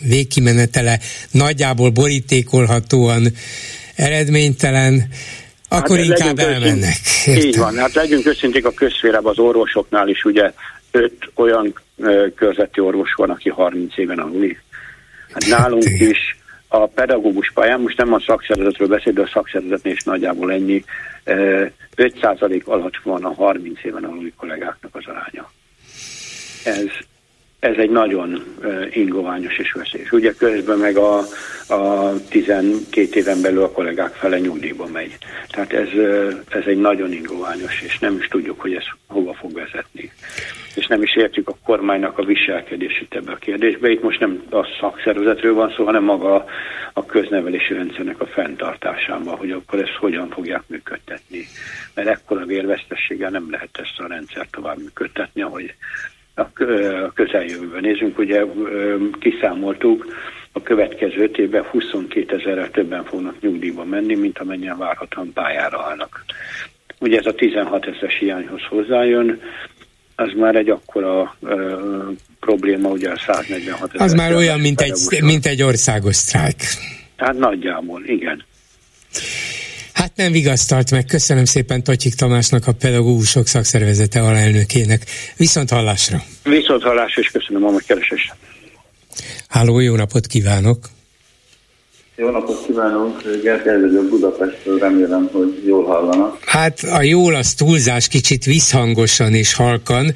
végkimenetele nagyjából borítékolhatóan eredménytelen, Akkor hát inkább elmennek. Így van, hát legyünk őszinték a közférában az orvosoknál is, ugye öt olyan körzeti orvos van, aki 30 éven aluli. Hát nálunk is a pedagógus pályán, most nem a szakszervezetről beszél, de a szakszervezetnél is nagyjából ennyi, 5% alatt van a 30 éven aluli kollégáknak az aránya. Ez, ez egy nagyon ingoványos és veszélyes. Ugye közben meg a, a 12 éven belül a kollégák fele nyugdíjba megy. Tehát ez, ez egy nagyon ingoványos, és nem is tudjuk, hogy ez hova fog vezetni. És nem is értjük a kormánynak a viselkedését ebbe a kérdésbe. Itt most nem a szakszervezetről van szó, hanem maga a köznevelési rendszernek a fenntartásában, hogy akkor ezt hogyan fogják működtetni. Mert ekkora vérvesztességgel nem lehet ezt a rendszert tovább működtetni, ahogy a közeljövőben nézünk. Ugye kiszámoltuk, a következő öt évben 22 ezerrel többen fognak nyugdíjba menni, mint amennyien várhatóan pályára állnak. Ugye ez a 16 ezeres hiányhoz hozzájön, az már egy akkora ö, probléma, ugye a 146 ezer. Az már olyan, mint egy, mint egy országos sztrájk. Hát nagyjából, igen. Hát nem vigasztalt meg. Köszönöm szépen Totyik Tamásnak, a pedagógusok szakszervezete alelnökének. Viszont hallásra. Viszont hallásra, és köszönöm a megkeresést. Háló, jó napot kívánok! Jó napot kívánok! Gergely vagyok Budapestről, remélem, hogy jól hallanak. Hát a jól az túlzás, kicsit visszhangosan és halkan,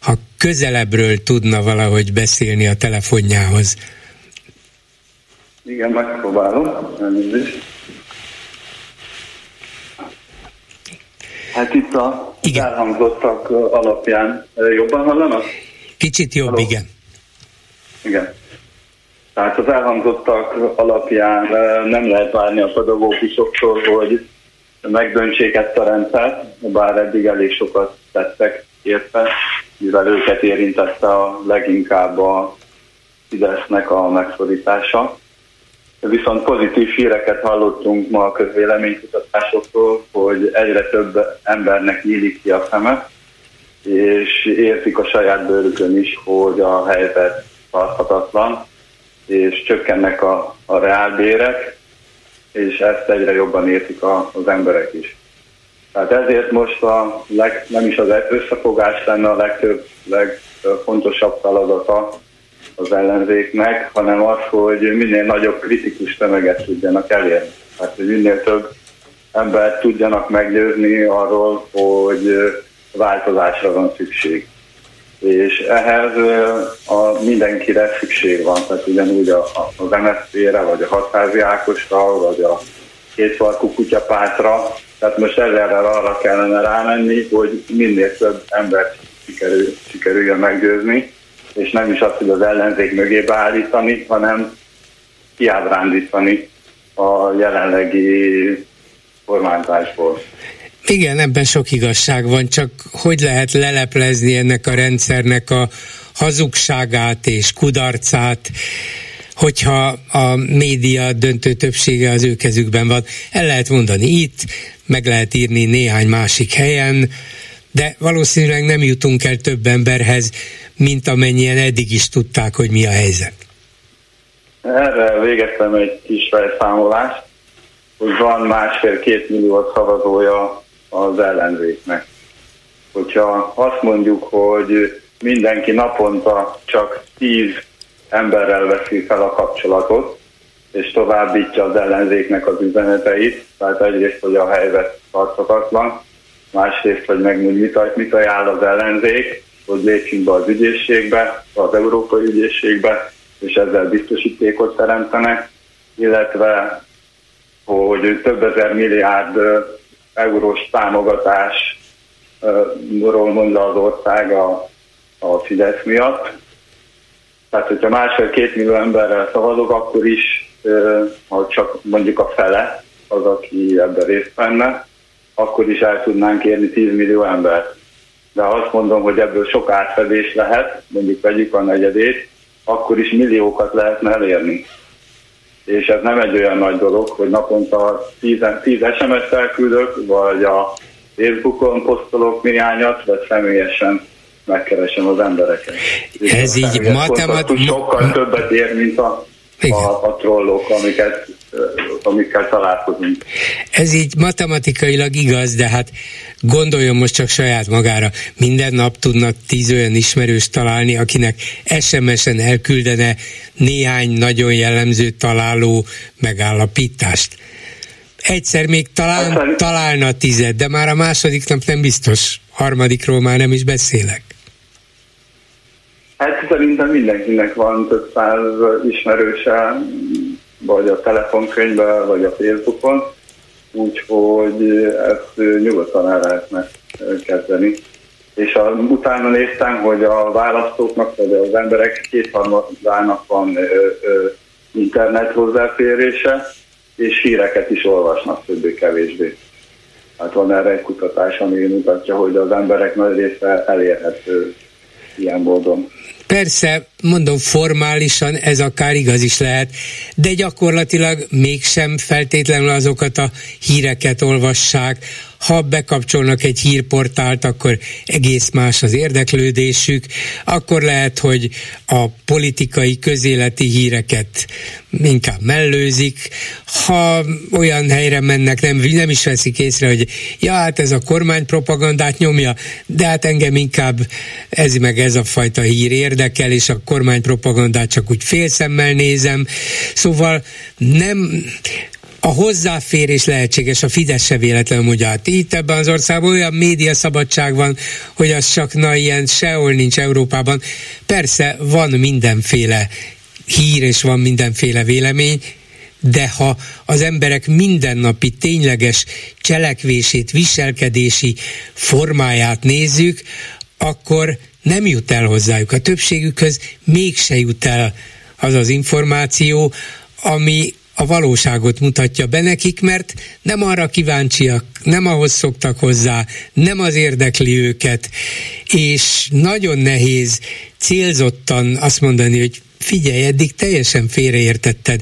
ha közelebbről tudna valahogy beszélni a telefonjához. Igen, megpróbálom, elnézést. Hát itt a igen. elhangzottak alapján jobban hallanak? Kicsit jobb, Halló? igen. Igen. Tehát az elhangzottak alapján nem lehet várni a pedagógusoktól, hogy megdöntsék ezt a rendszert, bár eddig elég sokat tettek érte, mivel őket érintette a leginkább a Fidesznek a megszorítása. Viszont pozitív híreket hallottunk ma a közvéleménykutatásoktól, hogy egyre több embernek nyílik ki a szeme, és értik a saját bőrükön is, hogy a helyzet tarthatatlan, és csökkennek a, a reálbérek, és ezt egyre jobban értik a, az emberek is. Tehát ezért most a leg, nem is az összefogás lenne a legtöbb, legfontosabb feladata az ellenzéknek, hanem az, hogy minél nagyobb kritikus tömeget tudjanak elérni. Tehát, hogy minél több embert tudjanak meggyőzni arról, hogy változásra van szükség és ehhez a mindenkire szükség van, tehát ugyanúgy a, az MSZP-re, vagy a hatházi Ákosra, vagy a kétfarkú kutyapátra, tehát most ezzel arra kellene rámenni, hogy minél több embert sikerül, sikerüljön meggyőzni, és nem is azt, hogy az ellenzék mögé beállítani, hanem kiábrándítani a jelenlegi kormányzásból. Igen, ebben sok igazság van, csak hogy lehet leleplezni ennek a rendszernek a hazugságát és kudarcát, hogyha a média döntő többsége az ő kezükben van. El lehet mondani itt, meg lehet írni néhány másik helyen, de valószínűleg nem jutunk el több emberhez, mint amennyien eddig is tudták, hogy mi a helyzet. Erre végeztem egy kis felszámolást, hogy van másfél-két millió szavazója az ellenzéknek. Hogyha azt mondjuk, hogy mindenki naponta csak tíz emberrel veszi fel a kapcsolatot, és továbbítja az ellenzéknek az üzeneteit, tehát egyrészt, hogy a helyzet tarthatatlan, másrészt, hogy meg mit, mit ajánl az ellenzék, hogy lépjünk be az ügyészségbe, az európai ügyészségbe, és ezzel biztosítékot teremtenek, illetve hogy több ezer milliárd eurós támogatásról mondja az ország a, a Fidesz miatt. Tehát, hogyha másfél-két millió emberrel szavazok, akkor is, ha csak mondjuk a fele az, aki ebben részt venne, akkor is el tudnánk érni 10 millió embert. De ha azt mondom, hogy ebből sok átfedés lehet, mondjuk vegyük a negyedét, akkor is milliókat lehetne elérni és ez nem egy olyan nagy dolog, hogy naponta 10, 10 SMS-t elküldök, vagy a Facebookon posztolok néhányat, vagy személyesen megkeresem az embereket. Ez így matematik... Sokkal többet ér, mint a, a, a trollok, amiket amikkel találkozunk. Ez így matematikailag igaz, de hát gondoljon most csak saját magára. Minden nap tudnak tíz olyan ismerős találni, akinek SMS-en elküldene néhány nagyon jellemző találó megállapítást. Egyszer még talán, találna tized, de már a második nap nem biztos. Harmadikról már nem is beszélek. Hát szerintem mindenkinek van több száz ismerőse, vagy a telefonkönyvben, vagy a Facebookon, úgyhogy ezt nyugodtan el lehetne kezdeni. És a, utána néztem, hogy a választóknak, vagy az emberek kétharmadának van ö, ö, internet hozzáférése, és híreket is olvasnak többé-kevésbé. Hát van erre egy kutatás, ami mutatja, hogy az emberek nagy része elérhető ilyen módon. Persze, mondom, formálisan ez akár igaz is lehet, de gyakorlatilag mégsem feltétlenül azokat a híreket olvassák, ha bekapcsolnak egy hírportált, akkor egész más az érdeklődésük, akkor lehet, hogy a politikai közéleti híreket inkább mellőzik, ha olyan helyre mennek, nem, nem is veszik észre, hogy ja, hát ez a kormány propagandát nyomja, de hát engem inkább ez meg ez a fajta hír érdekel, és a kormány propagandát csak úgy félszemmel nézem. Szóval nem, a hozzáférés lehetséges, a Fidesz se véletlenül mondja, hát itt ebben az országban olyan média szabadság van, hogy az csak na ilyen sehol nincs Európában. Persze van mindenféle hír és van mindenféle vélemény, de ha az emberek mindennapi tényleges cselekvését, viselkedési formáját nézzük, akkor nem jut el hozzájuk. A többségükhöz mégse jut el az az információ, ami a valóságot mutatja be nekik, mert nem arra kíváncsiak, nem ahhoz szoktak hozzá, nem az érdekli őket, és nagyon nehéz célzottan azt mondani, hogy figyelj, eddig teljesen félreértetted.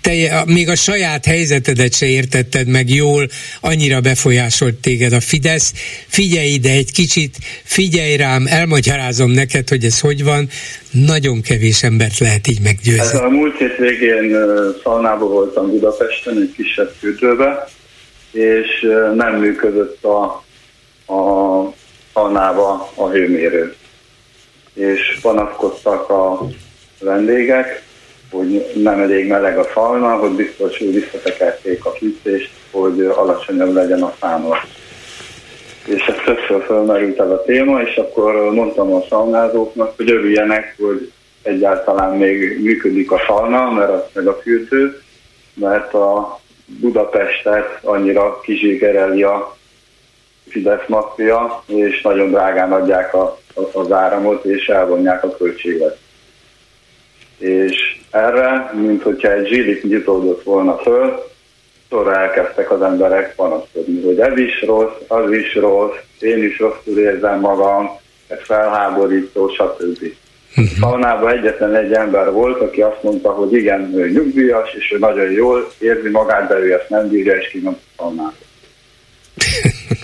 Te, még a saját helyzetedet se értetted meg jól, annyira befolyásolt téged a Fidesz. Figyelj ide egy kicsit, figyelj rám, elmagyarázom neked, hogy ez hogy van. Nagyon kevés embert lehet így meggyőzni. Ez a múlt hét végén Szalnában voltam Budapesten, egy kisebb fürdőbe, és nem működött a, a Szalnába a hőmérő. És panaszkodtak a vendégek, hogy nem elég meleg a falna, hogy biztos, hogy visszatekerték a fűtést, hogy alacsonyabb legyen a számla. És ez többször fölmerült el a téma, és akkor mondtam a saunázóknak, hogy örüljenek, hogy egyáltalán még működik a sauna, mert az meg a fűtő, mert a Budapestet annyira kizsigereli a Fidesz mafia, és nagyon drágán adják a, a, az áramot, és elvonják a költséget és erre, mint hogyha egy zsilik nyitódott volna föl, sorra elkezdtek az emberek panaszkodni, hogy ez is rossz, az is rossz, én is rosszul érzem magam, ez felháborító, stb. Uh-huh. egyetlen egy ember volt, aki azt mondta, hogy igen, ő nyugdíjas, és ő nagyon jól érzi magát, de ő ezt nem bírja, és kinyom szaunába.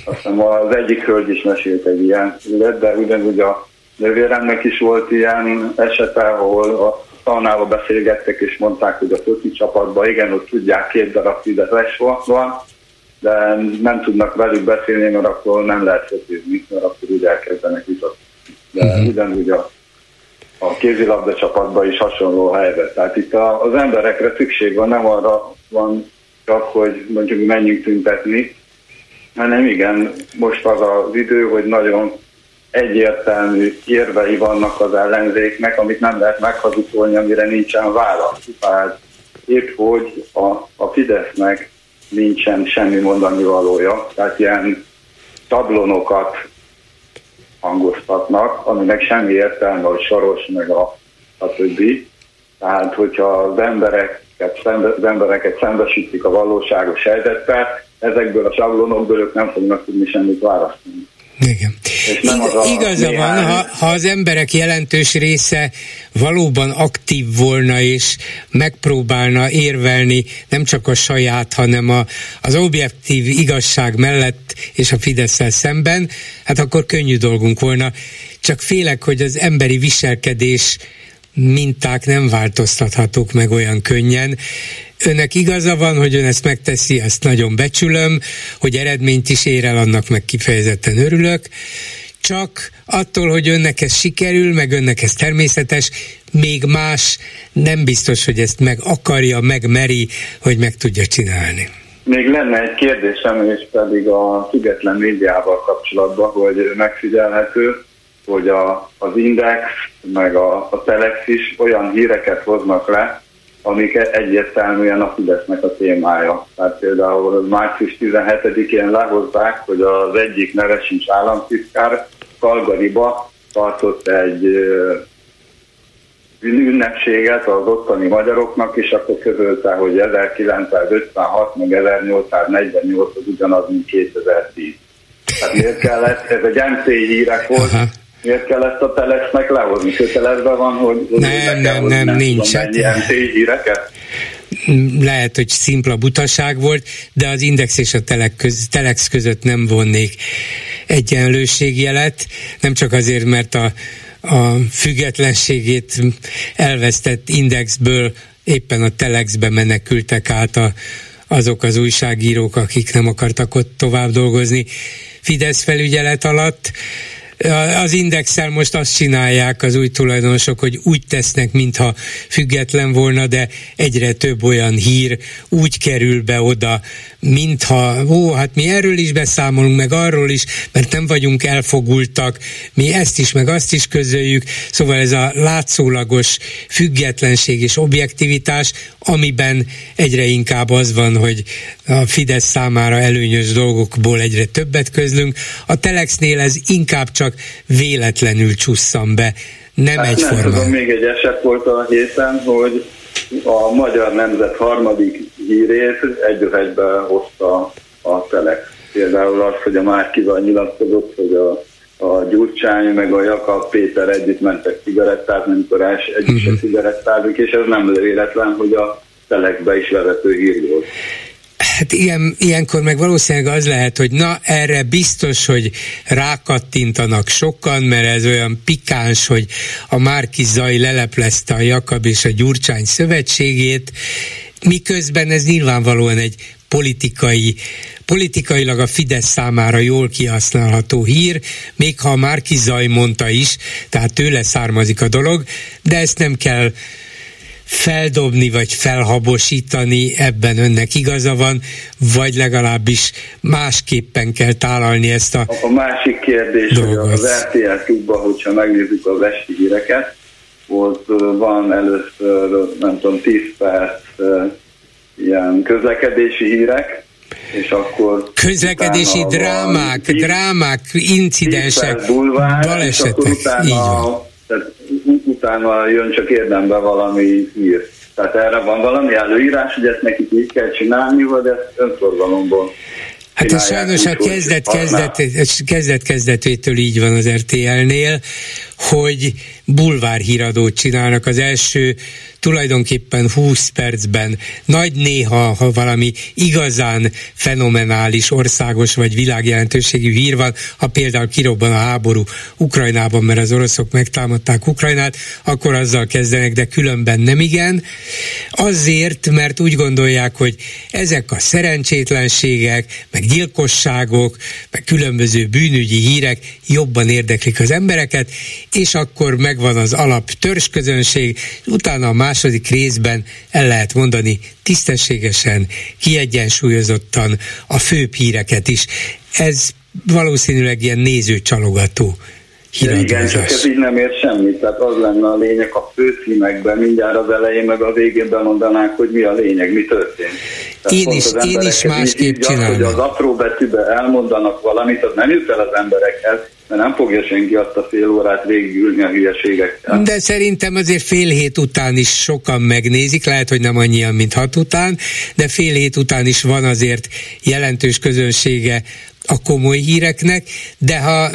Aztán az egyik hölgy is mesélt egy ilyen de ugyanúgy a nővéremnek is volt ilyen esete, ahol a Szalnába beszélgettek, és mondták, hogy a foci csapatban igen, ott tudják, két darab Fideszes van, de nem tudnak velük beszélni, mert akkor nem lehet focizni, mert akkor úgy elkezdenek vitatni. De uh-huh. ugyanúgy a, a kézilabda csapatban is hasonló helyzet. Tehát itt a, az emberekre szükség van, nem arra van csak, hogy mondjuk menjünk tüntetni, hanem igen, most az az idő, hogy nagyon egyértelmű érvei vannak az ellenzéknek, amit nem lehet meghazudtolni, amire nincsen válasz. Tehát épp hogy a, a Fidesznek nincsen semmi mondani valója, tehát ilyen tablonokat hangoztatnak, aminek semmi értelme, hogy Soros meg a, a többi. Tehát, hogyha az embereket, szembe, az embereket szembesítik a valóságos helyzettel, ezekből a sablonokból ők nem fognak tudni semmit választani. Igen. Igaza van, ha, ha az emberek jelentős része valóban aktív volna és megpróbálna érvelni nem csak a saját, hanem a, az objektív igazság mellett és a fidesz szemben, hát akkor könnyű dolgunk volna. Csak félek, hogy az emberi viselkedés minták nem változtathatók meg olyan könnyen. Önnek igaza van, hogy ön ezt megteszi, ezt nagyon becsülöm, hogy eredményt is ér el, annak meg kifejezetten örülök. Csak attól, hogy önnek ez sikerül, meg önnek ez természetes, még más nem biztos, hogy ezt meg akarja, meg meri, hogy meg tudja csinálni. Még lenne egy kérdésem, és pedig a független médiával kapcsolatban, hogy megfigyelhető, hogy a, az Index meg a, a Telex is olyan híreket hoznak le, amik egyértelműen a Fidesznek a témája. Tehát például március 17-én lehozzák, hogy az egyik nevesincs államtitkár Kalgariba tartott egy ünnepséget az ottani magyaroknak, és akkor közölte, hogy 1956 meg 1848 az ugyanaz, mint 2010. Tehát miért kellett, ez egy MC hírek volt. Miért kell ezt a Telexnek lehozni? Kötelezve van, hogy nem, nem, nem, nem, nincs. Mennyi MC híreket? lehet, hogy szimpla butaság volt, de az Index és a Telex között nem vonnék egyenlőségjelet, nem csak azért, mert a a függetlenségét elvesztett indexből éppen a telexbe menekültek át a, azok az újságírók, akik nem akartak ott tovább dolgozni Fidesz felügyelet alatt, az indexel most azt csinálják az új tulajdonosok, hogy úgy tesznek, mintha független volna, de egyre több olyan hír úgy kerül be oda, mintha, ó, hát mi erről is beszámolunk, meg arról is, mert nem vagyunk elfogultak, mi ezt is, meg azt is közöljük, szóval ez a látszólagos függetlenség és objektivitás, amiben egyre inkább az van, hogy a Fidesz számára előnyös dolgokból egyre többet közlünk. A Telexnél ez inkább csak véletlenül csusszam be, nem hát egyformán. Nem tudom, még egy eset volt a héten, hogy a Magyar Nemzet harmadik hírét egy egybe hozta a Telex. Például az, hogy a Márkival nyilatkozott, hogy a, a Gyurcsány meg a Jakab Péter együtt mentek cigarettázni, amikor els, együtt uh-huh. Mhm. cigarettázik, és ez nem véletlen, hogy a Telexbe is vezető hír volt. Hát igen, ilyenkor meg valószínűleg az lehet, hogy na erre biztos, hogy rákattintanak sokan, mert ez olyan pikáns, hogy a Márki Zaj leleplezte a Jakab és a Gyurcsány szövetségét, miközben ez nyilvánvalóan egy politikai, politikailag a Fidesz számára jól kihasználható hír, még ha a Márki Zaj mondta is, tehát tőle származik a dolog, de ezt nem kell feldobni vagy felhabosítani, ebben önnek igaza van, vagy legalábbis másképpen kell tálalni ezt a A másik kérdés, dolgot. hogy az RTL klubban, hogyha megnézzük az esti híreket, ott van először, nem tudom, 10 perc ilyen közlekedési hírek, és akkor közlekedési drámák, tíz, drámák, incidensek, balesetek, így van. Tehát utána jön csak érdembe valami hír. Tehát erre van valami előírás, hogy ezt nekik így kell csinálni, vagy ezt önforgalomból Hát ez sajnos a kezdet, kezdet, kezdet kezdetétől így van az RTL-nél, hogy bulvár híradót csinálnak. Az első tulajdonképpen 20 percben, nagy néha, ha valami igazán fenomenális, országos vagy világjelentőségű hír van, ha például kirobban a háború Ukrajnában, mert az oroszok megtámadták Ukrajnát, akkor azzal kezdenek, de különben nem igen. Azért, mert úgy gondolják, hogy ezek a szerencsétlenségek, meg gyilkosságok, meg különböző bűnügyi hírek jobban érdeklik az embereket, és akkor megvan az alap törzsközönség, utána a második részben el lehet mondani tisztességesen, kiegyensúlyozottan a főbb híreket is. Ez valószínűleg ilyen nézőcsalogató igen, csak ez így nem ér semmit. Tehát az lenne a lényeg a főcímekben, mindjárt az elején, meg a végén bemondanák, hogy mi a lényeg, mi történt. Tehát én is, én is másképp csinálom. Hogy az apró betűbe elmondanak valamit, az nem jut el az emberekhez, mert nem fogja senki azt a fél órát végigülni a hülyeségekkel. De szerintem azért fél hét után is sokan megnézik, lehet, hogy nem annyian, mint hat után, de fél hét után is van azért jelentős közönsége a komoly híreknek, de ha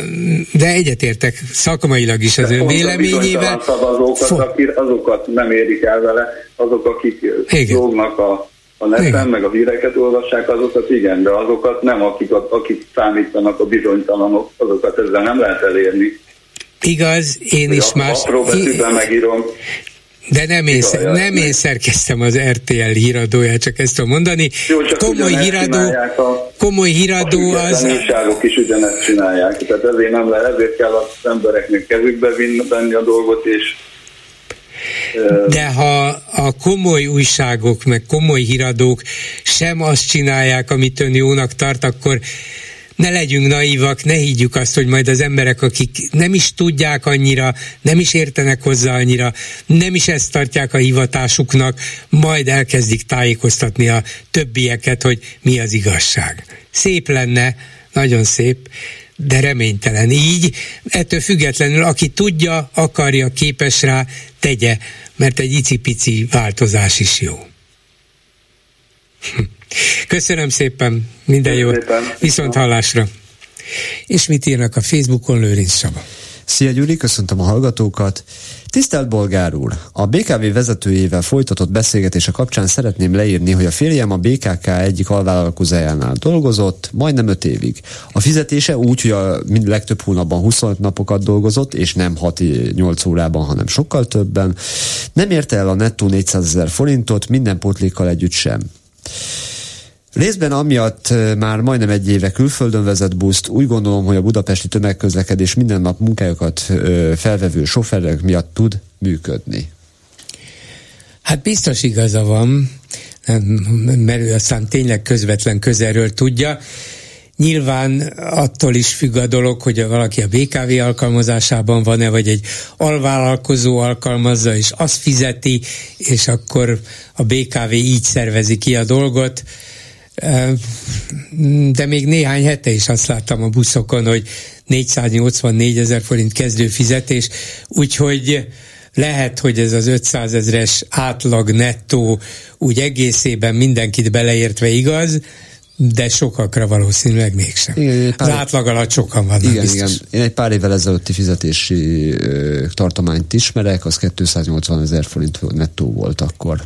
de egyetértek szakmailag is az de ön véleményével. Szavazokat, azokat nem érik el vele, azok, akik lógnak a a neten, meg a híreket olvassák, azokat igen, de azokat nem, akik, akik számítanak a bizonytalanok, azokat ezzel nem lehet elérni. Igaz, én is más... Apró betűben megírom. De nem én, nem én szerkeztem az RTL híradóját, csak ezt tudom mondani. Jó, csak komoly híradó, a, komoly híradó a az... újságok is ugyanezt csinálják, tehát ezért nem lehet, ezért kell az embereknek kezükbe venni a dolgot, és de ha a komoly újságok, meg komoly híradók sem azt csinálják, amit ön jónak tart, akkor ne legyünk naívak, ne higgyük azt, hogy majd az emberek, akik nem is tudják annyira, nem is értenek hozzá annyira, nem is ezt tartják a hivatásuknak, majd elkezdik tájékoztatni a többieket, hogy mi az igazság. Szép lenne, nagyon szép, de reménytelen. Így ettől függetlenül, aki tudja, akarja, képes rá, tegye, mert egy icipici változás is jó. Köszönöm szépen, minden jót, viszont hallásra. És mit írnak a Facebookon Lőrinc Saba? Szia Gyuri, köszöntöm a hallgatókat. Tisztelt Bolgár úr! A BKV vezetőjével folytatott beszélgetése kapcsán szeretném leírni, hogy a férjem a BKK egyik alvállalkozójánál dolgozott, majdnem 5 évig. A fizetése úgy, hogy a legtöbb hónapban 25 napokat dolgozott, és nem 6-8 órában, hanem sokkal többen. Nem érte el a nettó 400 ezer forintot, minden pótlékkal együtt sem. Részben amiatt már majdnem egy éve külföldön vezet buszt, úgy gondolom, hogy a budapesti tömegközlekedés minden nap munkájukat felvevő sofőrök miatt tud működni. Hát biztos igaza van, mert ő aztán tényleg közvetlen közelről tudja. Nyilván attól is függ a dolog, hogy valaki a BKV alkalmazásában van-e, vagy egy alvállalkozó alkalmazza, és azt fizeti, és akkor a BKV így szervezi ki a dolgot de még néhány hete is azt láttam a buszokon, hogy 484 ezer forint kezdő fizetés, úgyhogy lehet, hogy ez az 500 ezres átlag nettó úgy egészében mindenkit beleértve igaz, de sokakra valószínűleg mégsem. Igen, pár... Az átlag alatt sokan vannak igen, biztos. Igen. Én egy pár évvel ezelőtti fizetési ö, tartományt ismerek, az 280 ezer forint nettó volt akkor.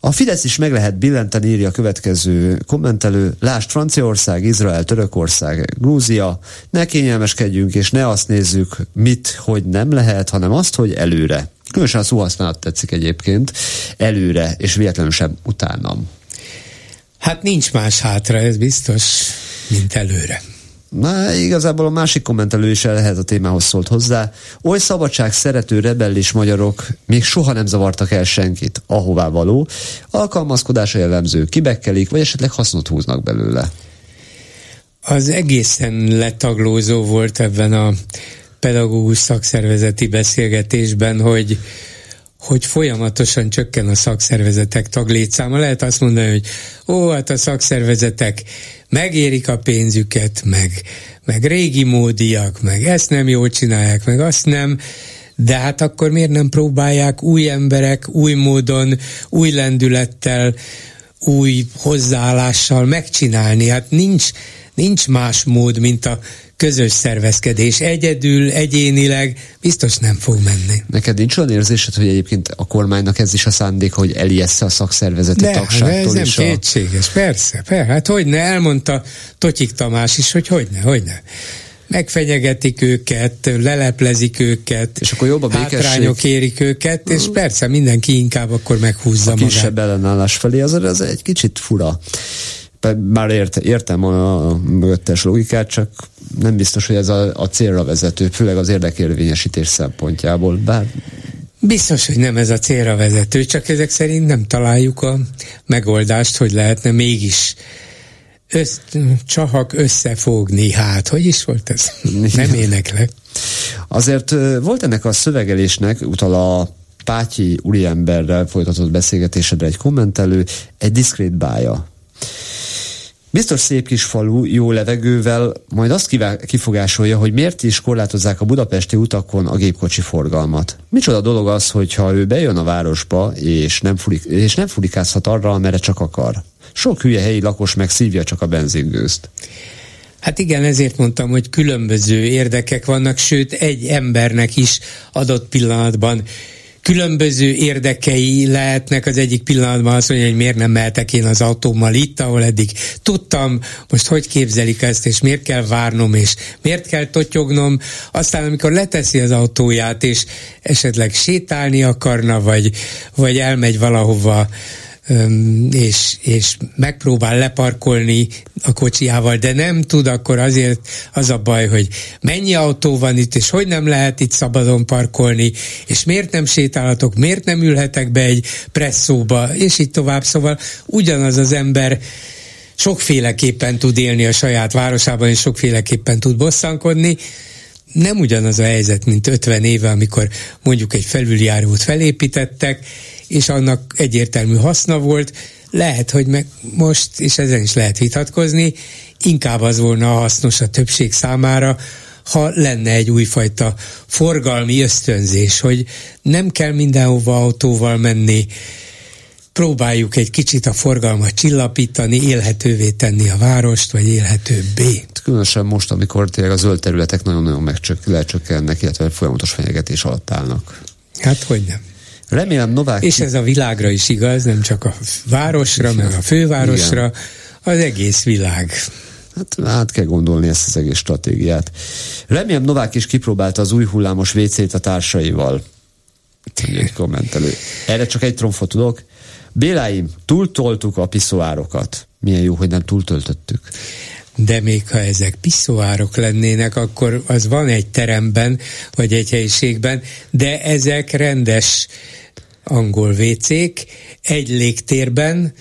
A Fidesz is meg lehet billenteni, írja a következő kommentelő. Lásd Franciaország, Izrael, Törökország, Grúzia. Ne kényelmeskedjünk, és ne azt nézzük, mit, hogy nem lehet, hanem azt, hogy előre. Különösen a szóhasználat tetszik egyébként. Előre, és véletlenül sem utánam. Hát nincs más hátra, ez biztos, mint előre. Na, igazából a másik kommentelő is lehet a témához szólt hozzá. Oly szabadság szerető rebellis magyarok még soha nem zavartak el senkit, ahová való. Alkalmazkodása jellemző, kibekkelik, vagy esetleg hasznot húznak belőle. Az egészen letaglózó volt ebben a pedagógus szakszervezeti beszélgetésben, hogy hogy folyamatosan csökken a szakszervezetek taglétszáma. Lehet azt mondani, hogy ó, hát a szakszervezetek megérik a pénzüket, meg, meg régi módiak, meg ezt nem jól csinálják, meg azt nem, de hát akkor miért nem próbálják új emberek, új módon, új lendülettel, új hozzáállással megcsinálni? Hát nincs, nincs más mód, mint a közös szervezkedés. Egyedül, egyénileg biztos nem fog menni. Neked nincs olyan érzésed, hogy egyébként a kormánynak ez is a szándék, hogy elijessze a szakszervezeti de, tagságtól de ez nem kétséges, a... persze, persze. Hát hogy ne, elmondta Totyik Tamás is, hogy hogy ne, hogy ne megfenyegetik őket, leleplezik őket, és akkor jobb a hátrányok érik őket, és persze mindenki inkább akkor meghúzza a magát. kisebb ellenállás felé, az, az egy kicsit fura. Már érte, értem a, a mögöttes logikát, csak nem biztos, hogy ez a, a célra vezető, főleg az érdekérvényesítés szempontjából. Bár Biztos, hogy nem ez a célra vezető, csak ezek szerint nem találjuk a megoldást, hogy lehetne mégis össz, csahak összefogni. Hát, hogy is volt ez? Nem éneklek. Azért volt ennek a szövegelésnek, utal a Pátyi úriemberrel folytatott beszélgetésedre egy kommentelő, egy diszkrét bája. Biztos szép kis falu, jó levegővel, majd azt kifogásolja, hogy miért is korlátozzák a budapesti utakon a gépkocsi forgalmat. Micsoda dolog az, hogyha ő bejön a városba, és nem, fulik, és nem fulikázhat arra, amerre csak akar. Sok hülye helyi lakos meg szívja csak a benzingőzt. Hát igen, ezért mondtam, hogy különböző érdekek vannak, sőt egy embernek is adott pillanatban különböző érdekei lehetnek. Az egyik pillanatban azt mondja, hogy miért nem mehetek én az autómmal itt, ahol eddig tudtam, most hogy képzelik ezt, és miért kell várnom, és miért kell totyognom. Aztán, amikor leteszi az autóját, és esetleg sétálni akarna, vagy, vagy elmegy valahova és, és megpróbál leparkolni a kocsiával, de nem tud, akkor azért az a baj, hogy mennyi autó van itt, és hogy nem lehet itt szabadon parkolni, és miért nem sétálhatok, miért nem ülhetek be egy presszóba, és így tovább. Szóval ugyanaz az ember sokféleképpen tud élni a saját városában, és sokféleképpen tud bosszankodni, nem ugyanaz a helyzet, mint 50 éve, amikor mondjuk egy felüljárót felépítettek, és annak egyértelmű haszna volt, lehet, hogy meg most, és ezen is lehet vitatkozni, inkább az volna hasznos a többség számára, ha lenne egy újfajta forgalmi ösztönzés, hogy nem kell mindenhova autóval menni, próbáljuk egy kicsit a forgalmat csillapítani, élhetővé tenni a várost, vagy élhetőbbé. Különösen most, amikor tényleg a zöld területek nagyon-nagyon megcsök, lecsökkennek, illetve folyamatos fenyegetés alatt állnak. Hát hogy nem. Remélem Novák... És ez a világra is igaz, nem csak a városra, meg a fővárosra, Igen. az egész világ. Hát át kell gondolni ezt az egész stratégiát. Remélem Novák is kipróbálta az új hullámos WC-t a társaival. Egy kommentelő. Erre csak egy tromfot tudok. Béláim, túltoltuk a piszoárokat. Milyen jó, hogy nem túltöltöttük de még ha ezek piszóárok lennének, akkor az van egy teremben, vagy egy helyiségben, de ezek rendes angol vécék, egy légtérben,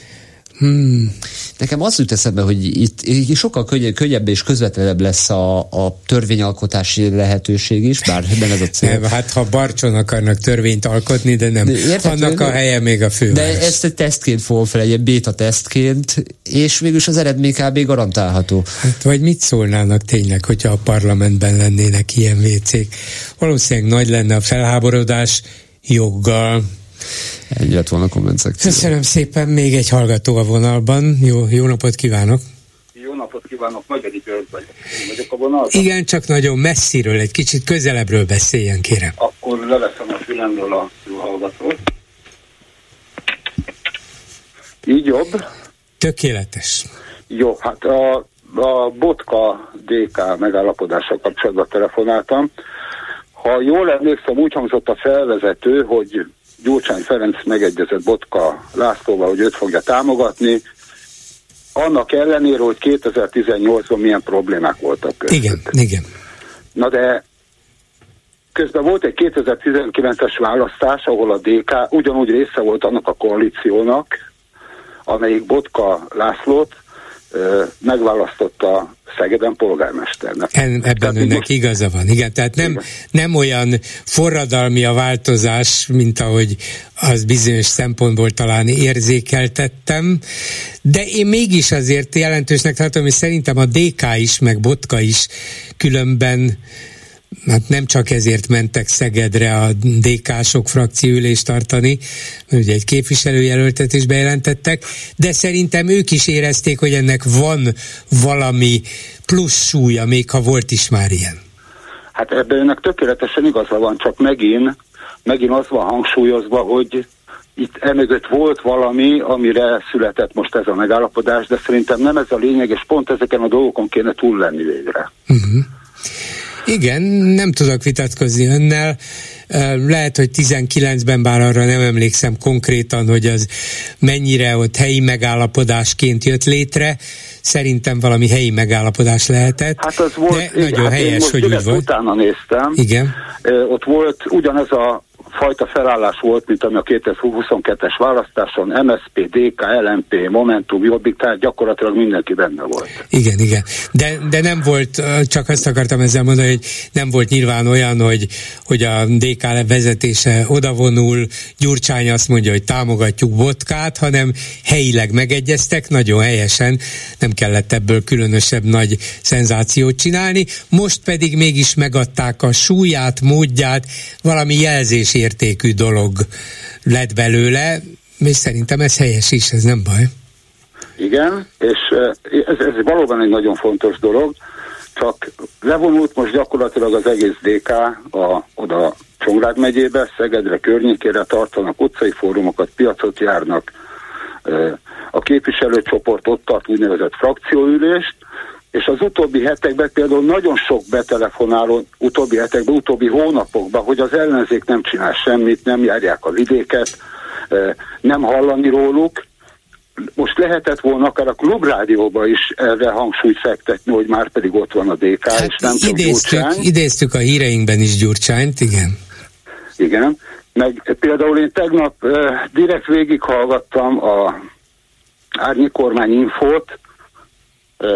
Hmm. Nekem az jut eszembe, hogy itt, itt sokkal könnyebb, könnyebb és közvetlenebb lesz a, a törvényalkotási lehetőség is, bár nem ez a cél. Nem, hát ha Barcson akarnak törvényt alkotni, de nem. De érted, Annak a helye még a fő. De ezt egy tesztként fogom fel, egy béta tesztként, és végülis az eredmény kb. garantálható. Hát vagy mit szólnának tényleg, hogyha a parlamentben lennének ilyen vécék? Valószínűleg nagy lenne a felháborodás joggal. Ennyi lett volna a komment szekció. Köszönöm szépen, még egy hallgató a vonalban. Jó, jó napot kívánok! Jó napot kívánok, Magyari György vagyok. vagyok a vonalban. Igen, csak nagyon messziről, egy kicsit közelebbről beszéljen, kérem. Akkor leveszem a fülemről a jó hallgatót. Így jobb? Tökéletes. Jó, hát a, a Botka DK megállapodással kapcsolatban telefonáltam. Ha jól emlékszem, úgy hangzott a felvezető, hogy Gyurcsány Ferenc megegyezett Botka Lászlóval, hogy őt fogja támogatni, annak ellenére, hogy 2018-ban milyen problémák voltak között. Igen, igen. Na de közben volt egy 2019-es választás, ahol a DK ugyanúgy része volt annak a koalíciónak, amelyik Botka Lászlót megválasztotta Szegeden polgármesternek. En, ebben tehát önnek most... igaza van, igen. Tehát nem, igen. nem olyan forradalmi a változás, mint ahogy az bizonyos szempontból talán érzékeltettem, de én mégis azért jelentősnek tartom, hogy szerintem a DK is, meg Botka is különben hát nem csak ezért mentek Szegedre a DK-sok frakcióülést tartani, ugye egy képviselőjelöltet is bejelentettek, de szerintem ők is érezték, hogy ennek van valami plusz súlya, még ha volt is már ilyen. Hát ebben önnek tökéletesen igaza van, csak megint, megint az van hangsúlyozva, hogy itt emögött volt valami, amire született most ez a megállapodás, de szerintem nem ez a lényeg, és pont ezeken a dolgokon kéne túl lenni végre. Uh-huh. Igen, nem tudok vitatkozni önnel. Lehet, hogy 19-ben, bár arra nem emlékszem konkrétan, hogy az mennyire ott helyi megállapodásként jött létre. Szerintem valami helyi megállapodás lehetett. Hát az volt, de nagyon hát helyes, hogy úgy volt. utána néztem. Igen. Ott volt ugyanez a fajta felállás volt, mint ami a 2022-es választáson, MSP, DK, LMP, Momentum, Jobbik, tehát gyakorlatilag mindenki benne volt. Igen, igen. De, de nem volt, csak azt akartam ezzel mondani, hogy nem volt nyilván olyan, hogy, hogy a DK vezetése odavonul, Gyurcsány azt mondja, hogy támogatjuk Botkát, hanem helyileg megegyeztek, nagyon helyesen, nem kellett ebből különösebb nagy szenzációt csinálni, most pedig mégis megadták a súlyát, módját, valami jelzésért értékű dolog lett belőle, és szerintem ez helyes is, ez nem baj. Igen, és ez, ez valóban egy nagyon fontos dolog, csak levonult most gyakorlatilag az egész DK a, oda Csongrád megyébe, Szegedre környékére tartanak utcai fórumokat, piacot járnak. A képviselőcsoport ott tart úgynevezett frakcióülést, és az utóbbi hetekben például nagyon sok betelefonáló, utóbbi hetekben, utóbbi hónapokban, hogy az ellenzék nem csinál semmit, nem járják a vidéket, nem hallani róluk, most lehetett volna akár a klubrádióba is erre hangsúlyt fektetni, hogy már pedig ott van a DK, hát és nem idéztük, csak idéztük a híreinkben is Gyurcsányt, igen. Igen, meg például én tegnap direkt végighallgattam a Árnyi Kormány infót,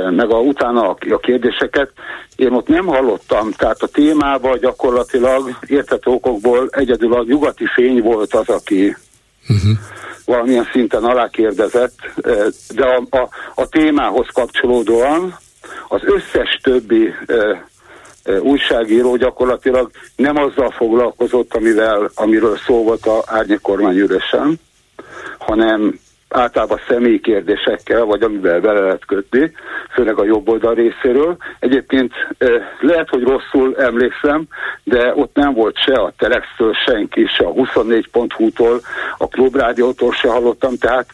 meg a, utána a, a kérdéseket. Én ott nem hallottam, tehát a témában gyakorlatilag értető okokból egyedül a nyugati fény volt az, aki uh-huh valamilyen szinten alákérdezett, de a, a, a témához kapcsolódóan az összes többi újságíró gyakorlatilag nem azzal foglalkozott, amivel, amiről szó volt a árnyékormányürösen, hanem általában személyi kérdésekkel, vagy amivel bele lehet kötni, főleg a jobb oldal részéről. Egyébként lehet, hogy rosszul emlékszem, de ott nem volt se a Telextől senki, se a 24.hu-tól, a Klubrádiótól se hallottam, tehát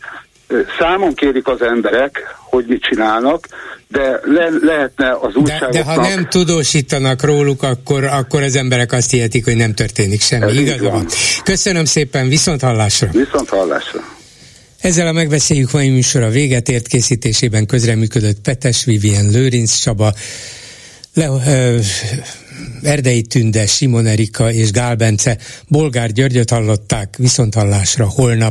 számon kérik az emberek, hogy mit csinálnak, de le, lehetne az újságoknak... De, de ha nem tudósítanak róluk, akkor, akkor az emberek azt hihetik, hogy nem történik semmi. Igaz van. Köszönöm szépen, viszont hallásra! Viszont hallásra! Ezzel a megbeszéljük mai műsor a véget. Ért készítésében közreműködött Petes Vivien Lőrinc Csaba, Le, ö, Erdei Tünde, Simon Erika és Gál Bence, Bolgár Györgyöt hallották, viszont hallásra holnap